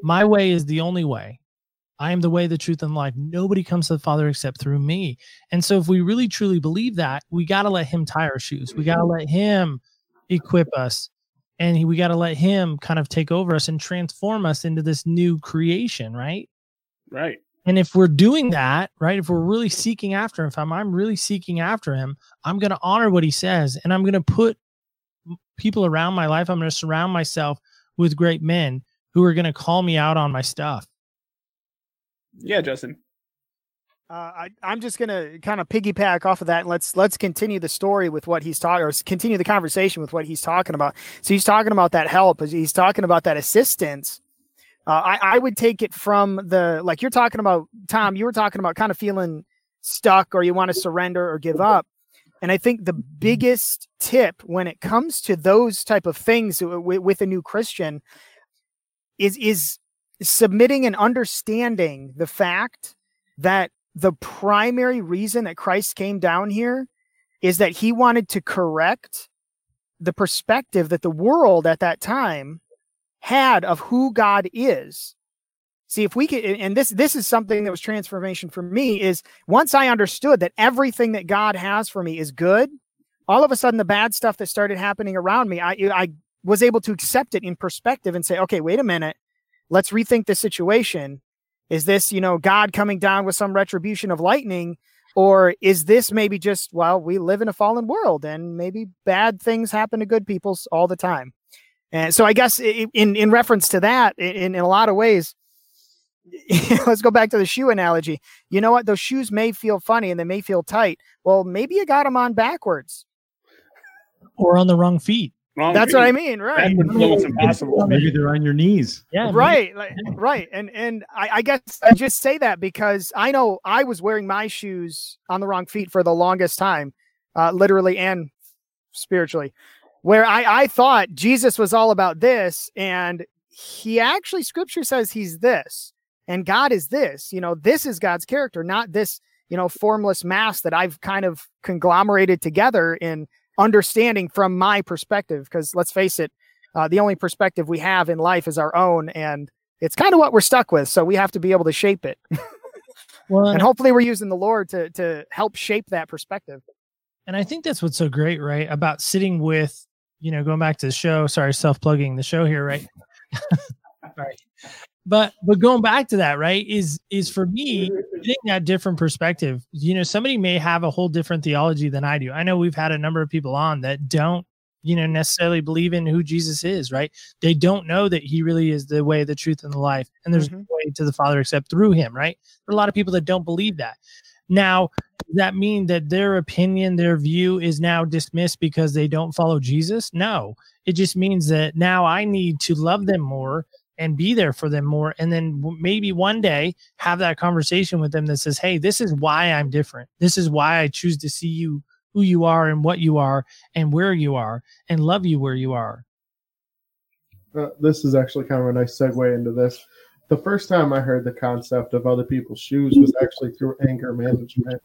My way is the only way. I am the way, the truth, and life. Nobody comes to the Father except through me. And so, if we really truly believe that, we got to let Him tie our shoes. We got to let Him equip us. And we got to let Him kind of take over us and transform us into this new creation, right? Right. And if we're doing that, right, if we're really seeking after him, if I'm, I'm really seeking after him, I'm going to honor what he says and I'm going to put people around my life. I'm going to surround myself with great men who are going to call me out on my stuff. Yeah, Justin. Uh, I, am just gonna kind of piggyback off of that, and let's let's continue the story with what he's talking, or continue the conversation with what he's talking about. So he's talking about that help, he's talking about that assistance, uh, I, I would take it from the like you're talking about, Tom. You were talking about kind of feeling stuck or you want to surrender or give up. And I think the biggest tip when it comes to those type of things w- with a new Christian is is submitting and understanding the fact that the primary reason that Christ came down here is that he wanted to correct the perspective that the world at that time had of who God is. See if we could, and this this is something that was transformation for me. Is once I understood that everything that God has for me is good, all of a sudden the bad stuff that started happening around me, I I was able to accept it in perspective and say, okay, wait a minute, let's rethink the situation. Is this you know God coming down with some retribution of lightning? Or is this maybe just, well, we live in a fallen world and maybe bad things happen to good people all the time? And so I guess in, in reference to that, in, in a lot of ways, [LAUGHS] let's go back to the shoe analogy. You know what? Those shoes may feel funny and they may feel tight. Well, maybe you got them on backwards or on the wrong feet. Wrong That's feet. what I mean, right? Backward flow is impossible. Maybe they're on your knees. Yeah. right like, right and and I, I guess i just say that because i know i was wearing my shoes on the wrong feet for the longest time uh literally and spiritually where i i thought jesus was all about this and he actually scripture says he's this and god is this you know this is god's character not this you know formless mass that i've kind of conglomerated together in understanding from my perspective because let's face it uh, the only perspective we have in life is our own and it's kind of what we're stuck with so we have to be able to shape it [LAUGHS] Well, and hopefully we're using the lord to to help shape that perspective and I think that's what's so great, right? About sitting with, you know, going back to the show. Sorry, self plugging the show here, right? [LAUGHS] right. But but going back to that, right, is is for me [LAUGHS] getting that different perspective. You know, somebody may have a whole different theology than I do. I know we've had a number of people on that don't, you know, necessarily believe in who Jesus is, right? They don't know that he really is the way, the truth, and the life. And there's no Mhm. way to the Father except through him, right? There are a lot of people that don't believe that. Now, does that mean that their opinion, their view is now dismissed because they don't follow Jesus? No. It just means that now I need to love them more and be there for them more. And then maybe one day have that conversation with them that says, Hey, this is why I'm different. This is why I choose to see you who you are and what you are and where you are and love you where you are. Uh, this is actually kind of a nice segue into this. The first time I heard the concept of other people's shoes was actually through anger management.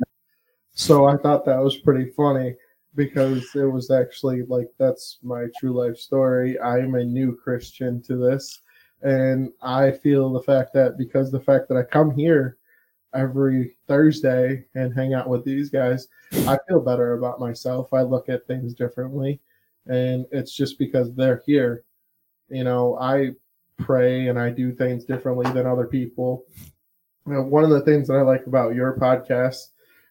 So I thought that was pretty funny because it was actually like that's my true life story. I'm a new Christian to this. And I feel the fact that because the fact that I come here every Thursday and hang out with these guys, I feel better about myself. I look at things differently. And it's just because they're here you know i pray and i do things differently than other people you know, one of the things that i like about your podcast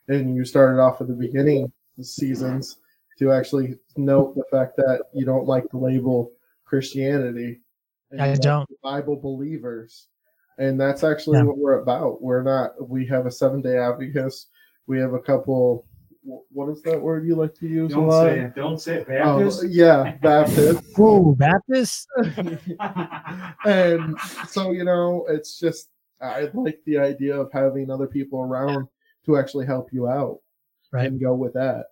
and you started off at the beginning seasons to actually note the fact that you don't like to label christianity I don't. bible believers and that's actually Yeah. what we're about we're not we have a seven day advocates we have a couple what is that word you like to use Don't lot say it. Don't say it. Oh, Baptist. yeah baptist [LAUGHS] Whoa, Baptist? [LAUGHS] and so you know it's just i like the idea of having other people around to actually help you out Right. and go with that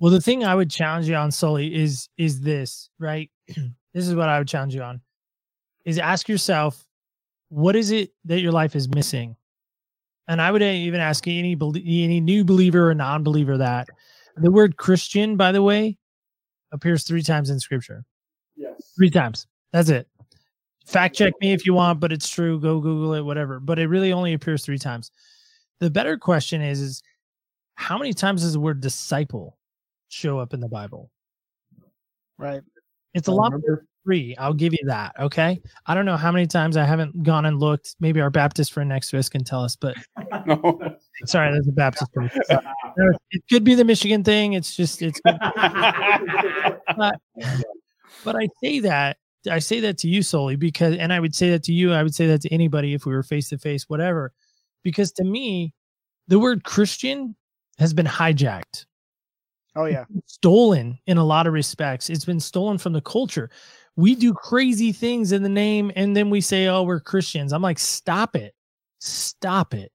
Well, the thing I would challenge you on, Sully, is is this, right? [CLEARS THROAT] this is what I would challenge you on. Is ask yourself, what is it that your life is missing? And I would even ask any any new believer or non-believer that the word Christian, by the way, appears three times in Scripture. yes Three times. That's it. Fact check me if you want, but it's true. Go Google it, whatever. But it really only appears three times. The better question is, is how many times does the word disciple show up in the Bible? right It's a lot remember- free. I'll give you that. Okay. I don't know how many times I haven't gone and looked. Maybe our Baptist friend next to us can tell us, but [LAUGHS] No. [LAUGHS] sorry, there's a Baptist. friend. [LAUGHS] It could be the Michigan thing. It's just, it's, but I say that, I say that to you solely because, and I would say that to you, I would say that to anybody if we were face to face, whatever, because to me, the word Christian has been hijacked oh yeah stolen in a lot of respects. It's been stolen from the culture. We do crazy things in the name and then we say, oh, we're Christians. I'm like, stop it. Stop it.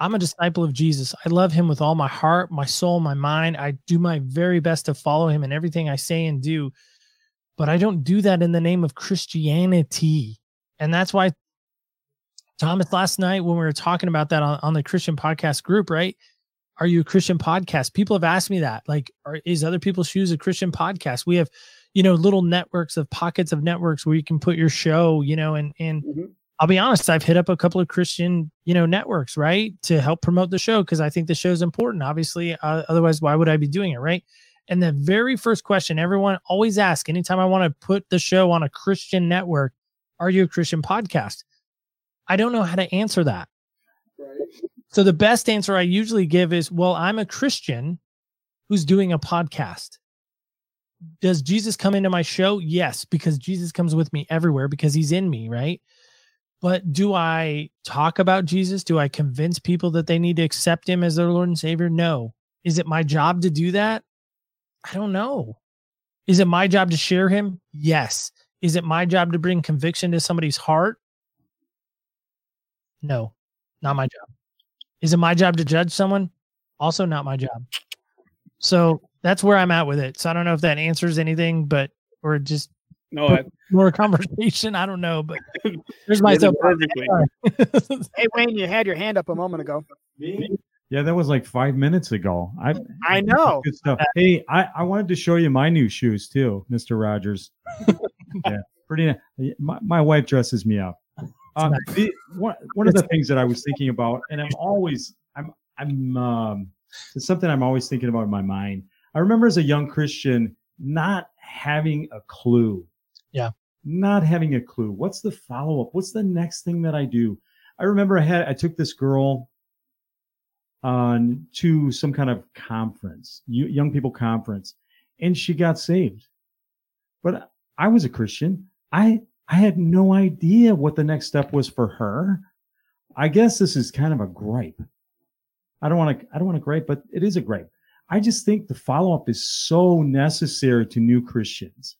I'm a disciple of Jesus. I love him with all my heart, my soul, my mind. I do my very best to follow him in everything I say and do. But I don't do that in the name of Christianity. And that's why, Thomas, last night when we were talking about that on, on the Christian podcast group, right? Are you a Christian podcast? People have asked me that. Like, are, is other people's shoes a Christian podcast? We have, you know, little networks of pockets of networks where you can put your show, you know, and and Mhm. I'll be honest, I've hit up a couple of Christian, you know, networks, right, to help promote the show because I think the show is important. Obviously, uh, otherwise, why would I be doing it, right? And the very first question everyone always asks anytime I want to put the show on a Christian network, are you a Christian podcast? I don't know how to answer that. So the best answer I usually give is, well, I'm a Christian who's doing a podcast. Does Jesus come into my show? Yes, because Jesus comes with me everywhere because he's in me, right? But do I talk about Jesus? Do I convince people that they need to accept him as their Lord and Savior? No. Is it my job to do that? I don't know. Is it my job to share him? Yes. Is it my job to bring conviction to somebody's heart? No, not my job. Is it my job to judge someone? Also, not my job. So that's where I'm at with it. So I don't know if that answers anything, but or just No, I, [LAUGHS] more conversation. I don't know, but [LAUGHS] there's my did perfectly. [LAUGHS] Hey Wayne, you had your hand up a moment ago. Me? Yeah, that was like five minutes ago. I I know. good stuff. Hey, I, I wanted to show you my new shoes too, Mister Rogers. yeah, pretty. ni- My, my wife dresses me up. Um, the, one, one of the things that I was thinking about, and I'm always, I'm, I'm, um, it's something I'm always thinking about in my mind. I remember as a young Christian not having a clue. Yeah. Not having a clue. What's the follow up? What's the next thing that I do? I remember I had, I took this girl on to some kind of conference, young people conference, and she got saved. But I was a Christian. I I had no idea what the next step was for her. I guess this is kind of a gripe. I don't want to I don't want to gripe, but it is a gripe. I just think the follow up is so necessary to new Christians.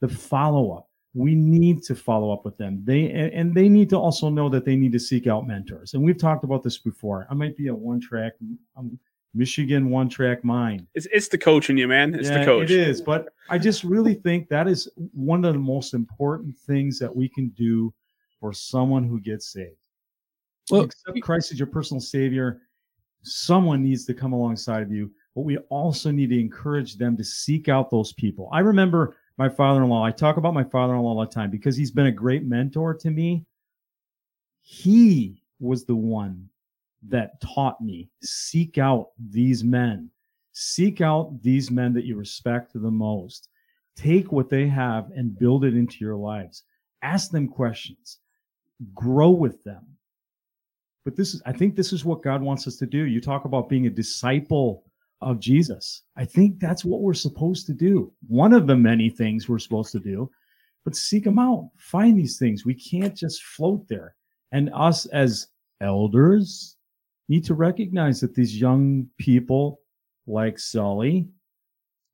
The follow up. We need to follow up with them. They and they need to also know that they need to seek out mentors. And we've talked about this before. I might be a one track um, Michigan one track mind. It's it's the coach in you, man. It's the coach. It is, but I just really think that is one of the most important things that we can do for someone who gets saved. Well, Accept Christ as your personal savior. Someone needs to come alongside of you, but we also need to encourage them to seek out those people. I remember my father-in-law. I talk about my father-in-law all the time because he's been a great mentor to me. He was the one that taught me seek out these men. Seek out these men that you respect the most. Take what they have and build it into your lives. Ask them questions. Grow with them. But this is i think this is what god wants us to do. You talk about being a disciple of jesus. I think that's what we're supposed to do. One of the many things we're supposed to do but seek them out. Find these things. We can't just float there. And us as elders need to recognize that these young people like Sully,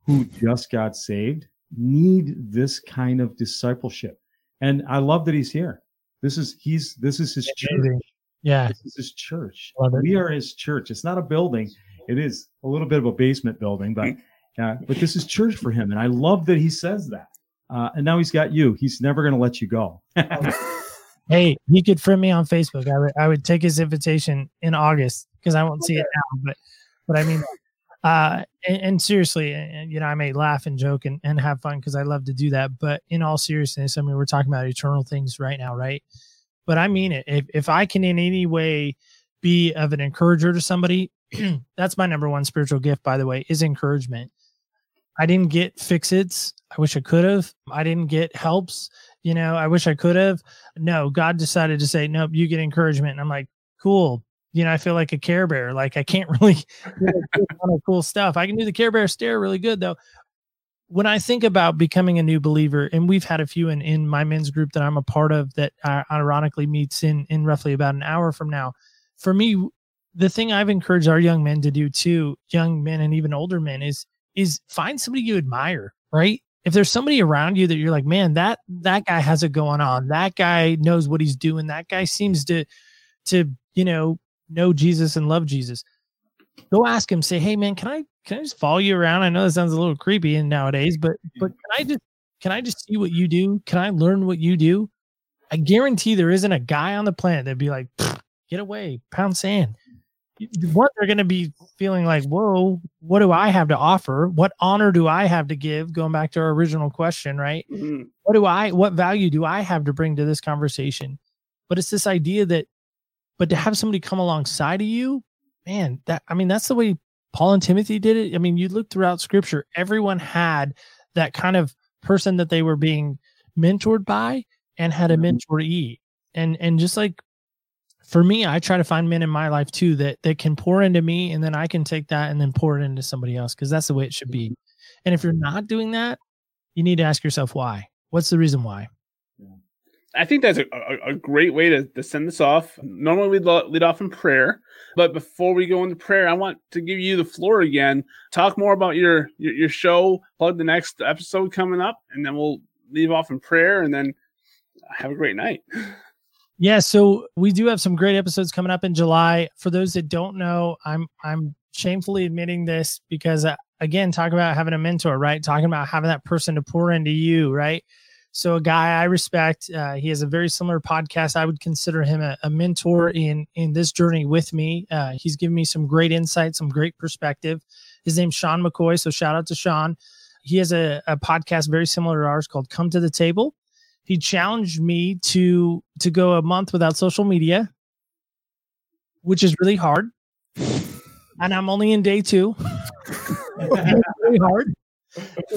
who just got saved, need this kind of discipleship. And I love that he's here. This is he's this is his church. Yeah. This is his church. We are his church. It's not a building. It is a little bit of a basement building, but uh, but this is church for him. And I love that he says that. Uh, and now he's got you. He's never going to let you go. [LAUGHS] [LAUGHS] Hey, he could friend me on Facebook. I would I would take his invitation in August because I won't see it now. But but I mean, uh, and, and seriously, and, you know, I may laugh and joke and, and have fun because I love to do that. But in all seriousness, I mean, we're talking about eternal things right now, right? But I mean it. If if I can in any way be of an encourager to somebody, [CLEARS THROAT] that's my number one spiritual gift, by the way, is encouragement. I didn't get fix-its. I wish I could have. I didn't get helps. You know, I wish I could have. No, God decided to say, nope, you get encouragement. And I'm like, cool. You know, I feel like a Care Bear. Like I can't [LAUGHS] really of cool stuff. I can do the Care Bear stare really good though. When I think about becoming a new believer, and we've had a few in, in my men's group that I'm a part of that uh, ironically meets in in roughly about an hour from now. For me, the thing I've encouraged our young men to do too, young men and even older men, is is find somebody you admire, right? If there's somebody around you that you're like, man, that that guy has it going on. That guy knows what he's doing. That guy seems to to, you know, know Jesus and love Jesus. Go ask him, say, hey man, can I can I just follow you around? I know that sounds a little creepy in nowadays, but but can I just can I just see what you do? Can I learn what you do? I guarantee there isn't a guy on the planet that'd be like, get away, pound sand. What they're going to be feeling like, whoa, what do I have to offer? What honor do I have to give? Going back to our original question, right? Mhm. What do I, what value do I have to bring to this conversation? but it's this idea that, but to have somebody come alongside of you, man, that, I mean, that's the way Paul and Timothy did it. I mean, you look throughout scripture, everyone had that kind of person that they were being mentored by and had a mentor mentoree. And, and just like for me, I try to find men in my life too that that can pour into me, and then I can take that and then pour it into somebody else because that's the way it should be. Mm-hmm. And if you're not doing that, you need to ask yourself why. What's the reason why? I think that's a, a, a great way to, to send this off. Normally we'd lead off in prayer, but before we go into prayer, I want to give you the floor again. Talk more about your, your your show, plug the next episode coming up, and then we'll leave off in prayer, and then uh, have a great night. [LAUGHS] Yeah, so we do have some great episodes coming up in July. For those that don't know, I'm I'm shamefully admitting this because uh, again, talk about having a mentor, right? Talking about having that person to pour into you, right? So a guy I respect, uh, he has a very similar podcast. I would consider him a, a mentor in in this journey with me. Uh, he's given me some great insight, some great perspective. His name's Sean McCoy, so shout out to Sean. He has a, a podcast very similar to ours called Come to the Table he challenged me to to go a month without social media, which is really hard. And I'm only in day two. [LAUGHS] really hard.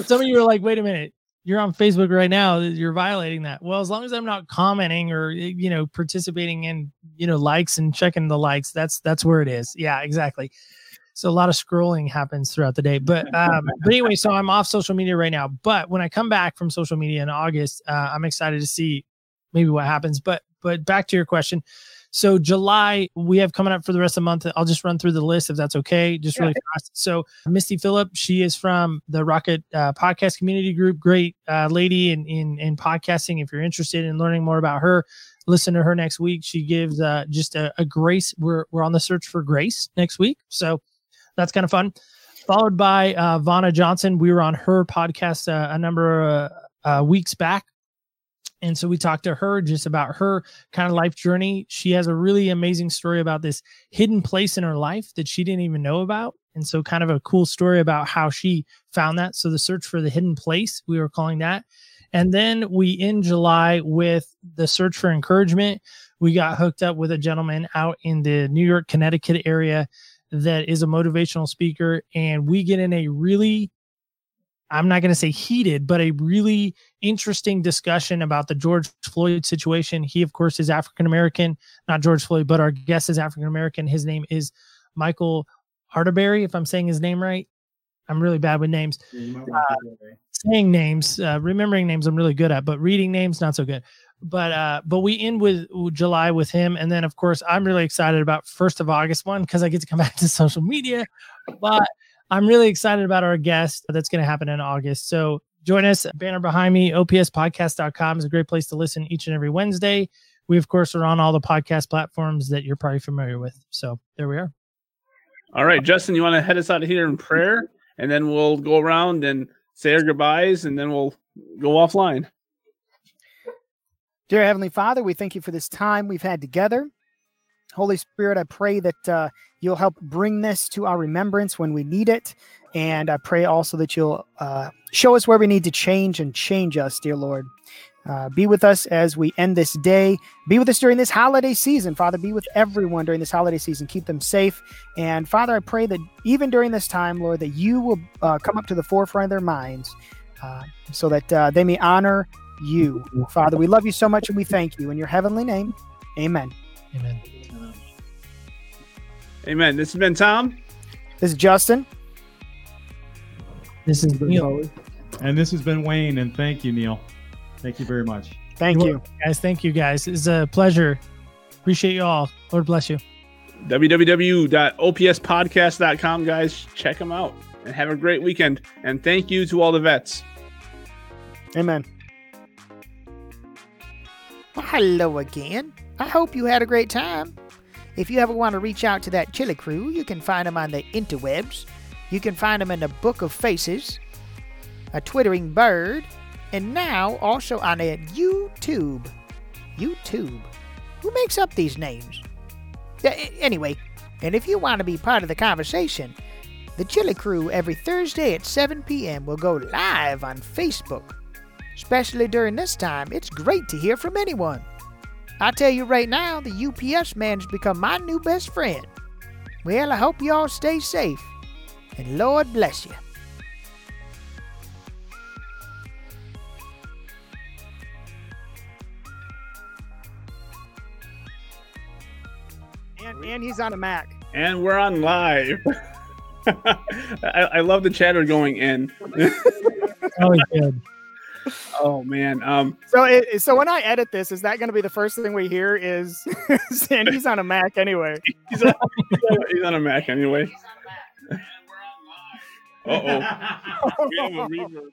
Some of you are like, wait a minute, you're on Facebook right now. You're violating that. Well, as long as I'm not commenting or you know participating in you know likes and checking the likes, that's that's where it is. Yeah, exactly. So a lot of scrolling happens throughout the day. But [LAUGHS] um, but anyway, so I'm off social media right now. But when I come back from social media in August, uh, I'm excited to see maybe what happens. But but back to your question. So July we have coming up for the rest of the month. I'll just run through the list if that's okay, just really fast. So Misty Phillip, she is from the Rocket uh, Podcast Community Group. Great uh, lady in, in in podcasting. If you're interested in learning more about her, listen to her next week. She gives uh, just a, a grace. We're we're on the search for grace next week. So that's kind of fun. Followed by uh, Vonna Johnson. We were on her podcast uh, a number of uh, weeks back. And so we talked to her just about her kind of life journey. She has a really amazing story about this hidden place in her life that she didn't even know about. And so, kind of a cool story about how she found that. So, the search for the hidden place, we were calling that. And then we in July with the search for encouragement, we got hooked up with a gentleman out in the New York, Connecticut area that is a motivational speaker and we get in a really I'm not going to say heated, but a really interesting discussion about the George Floyd situation. He, of course, is African American, not George Floyd, but our guest is African American. His name is Michael Harderberry, if I'm saying his name right. I'm really bad with names. Uh, saying names, uh, remembering names, I'm really good at, but reading names, not so good but uh but we end with july with him. And then of course i'm really excited about first of august one because i get to come [LAUGHS] back to social media. But i'm really excited about our guest that's going to happen in august. So join us banner behind me opspodcast.com is a great place to listen each and every wednesday. We of course are on all the podcast platforms that you're probably familiar with. So there we are. All right justin you want to head us out of here in prayer? And then we'll go around and say our goodbyes and then we'll go offline Dear Heavenly Father, we thank you for this time we've had together. Holy Spirit, I pray that uh, you'll help bring this to our remembrance when we need it. And I pray also that you'll uh, show us where we need to change and change us, dear Lord. Uh, be with us as we end this day. Be with us during this holiday season. Father, be with everyone during this holiday season. Keep them safe. And Father, I pray that even during this time, Lord, that you will uh, come up to the forefront of their minds uh, so that uh, they may honor you. Father, we love you so much and we thank you. In your heavenly name, amen. Amen. Amen. This has been Tom. This is Justin. This is Neil. And this has been Wayne. And thank you, Neil. Thank you very much. Thank you. Guys, thank you guys. It's a pleasure. Appreciate you all. Lord bless you. www.opspodcast.com, guys. Check them out and have a great weekend. And thank you to all the vets. Amen. Hello again. I hope you had a great time. If you ever want to reach out to that chili crew, you can find them on the interwebs. You can find them in the Book of Faces, a twittering bird, and now also on a YouTube. YouTube. Who makes up these names? Anyway, and if you want to be part of the conversation, the Chili Crew every Thursday at 7 p.m. will go live on Facebook. Especially during this time, it's great to hear from anyone. I tell you right now, the UPS man's become my new best friend. Well, I hope you all stay safe, and Lord bless you. And, and he's on a Mac. And we're on live. [LAUGHS] I, I love the chatter going in. Oh, good. Oh man. Um So it, so when I edit this, is that going to be the first thing we hear? Is [LAUGHS] and he's on a Mac anyway. he's on, he's on- he's on a Mac anyway. [LAUGHS] Uh oh. We have a reverb.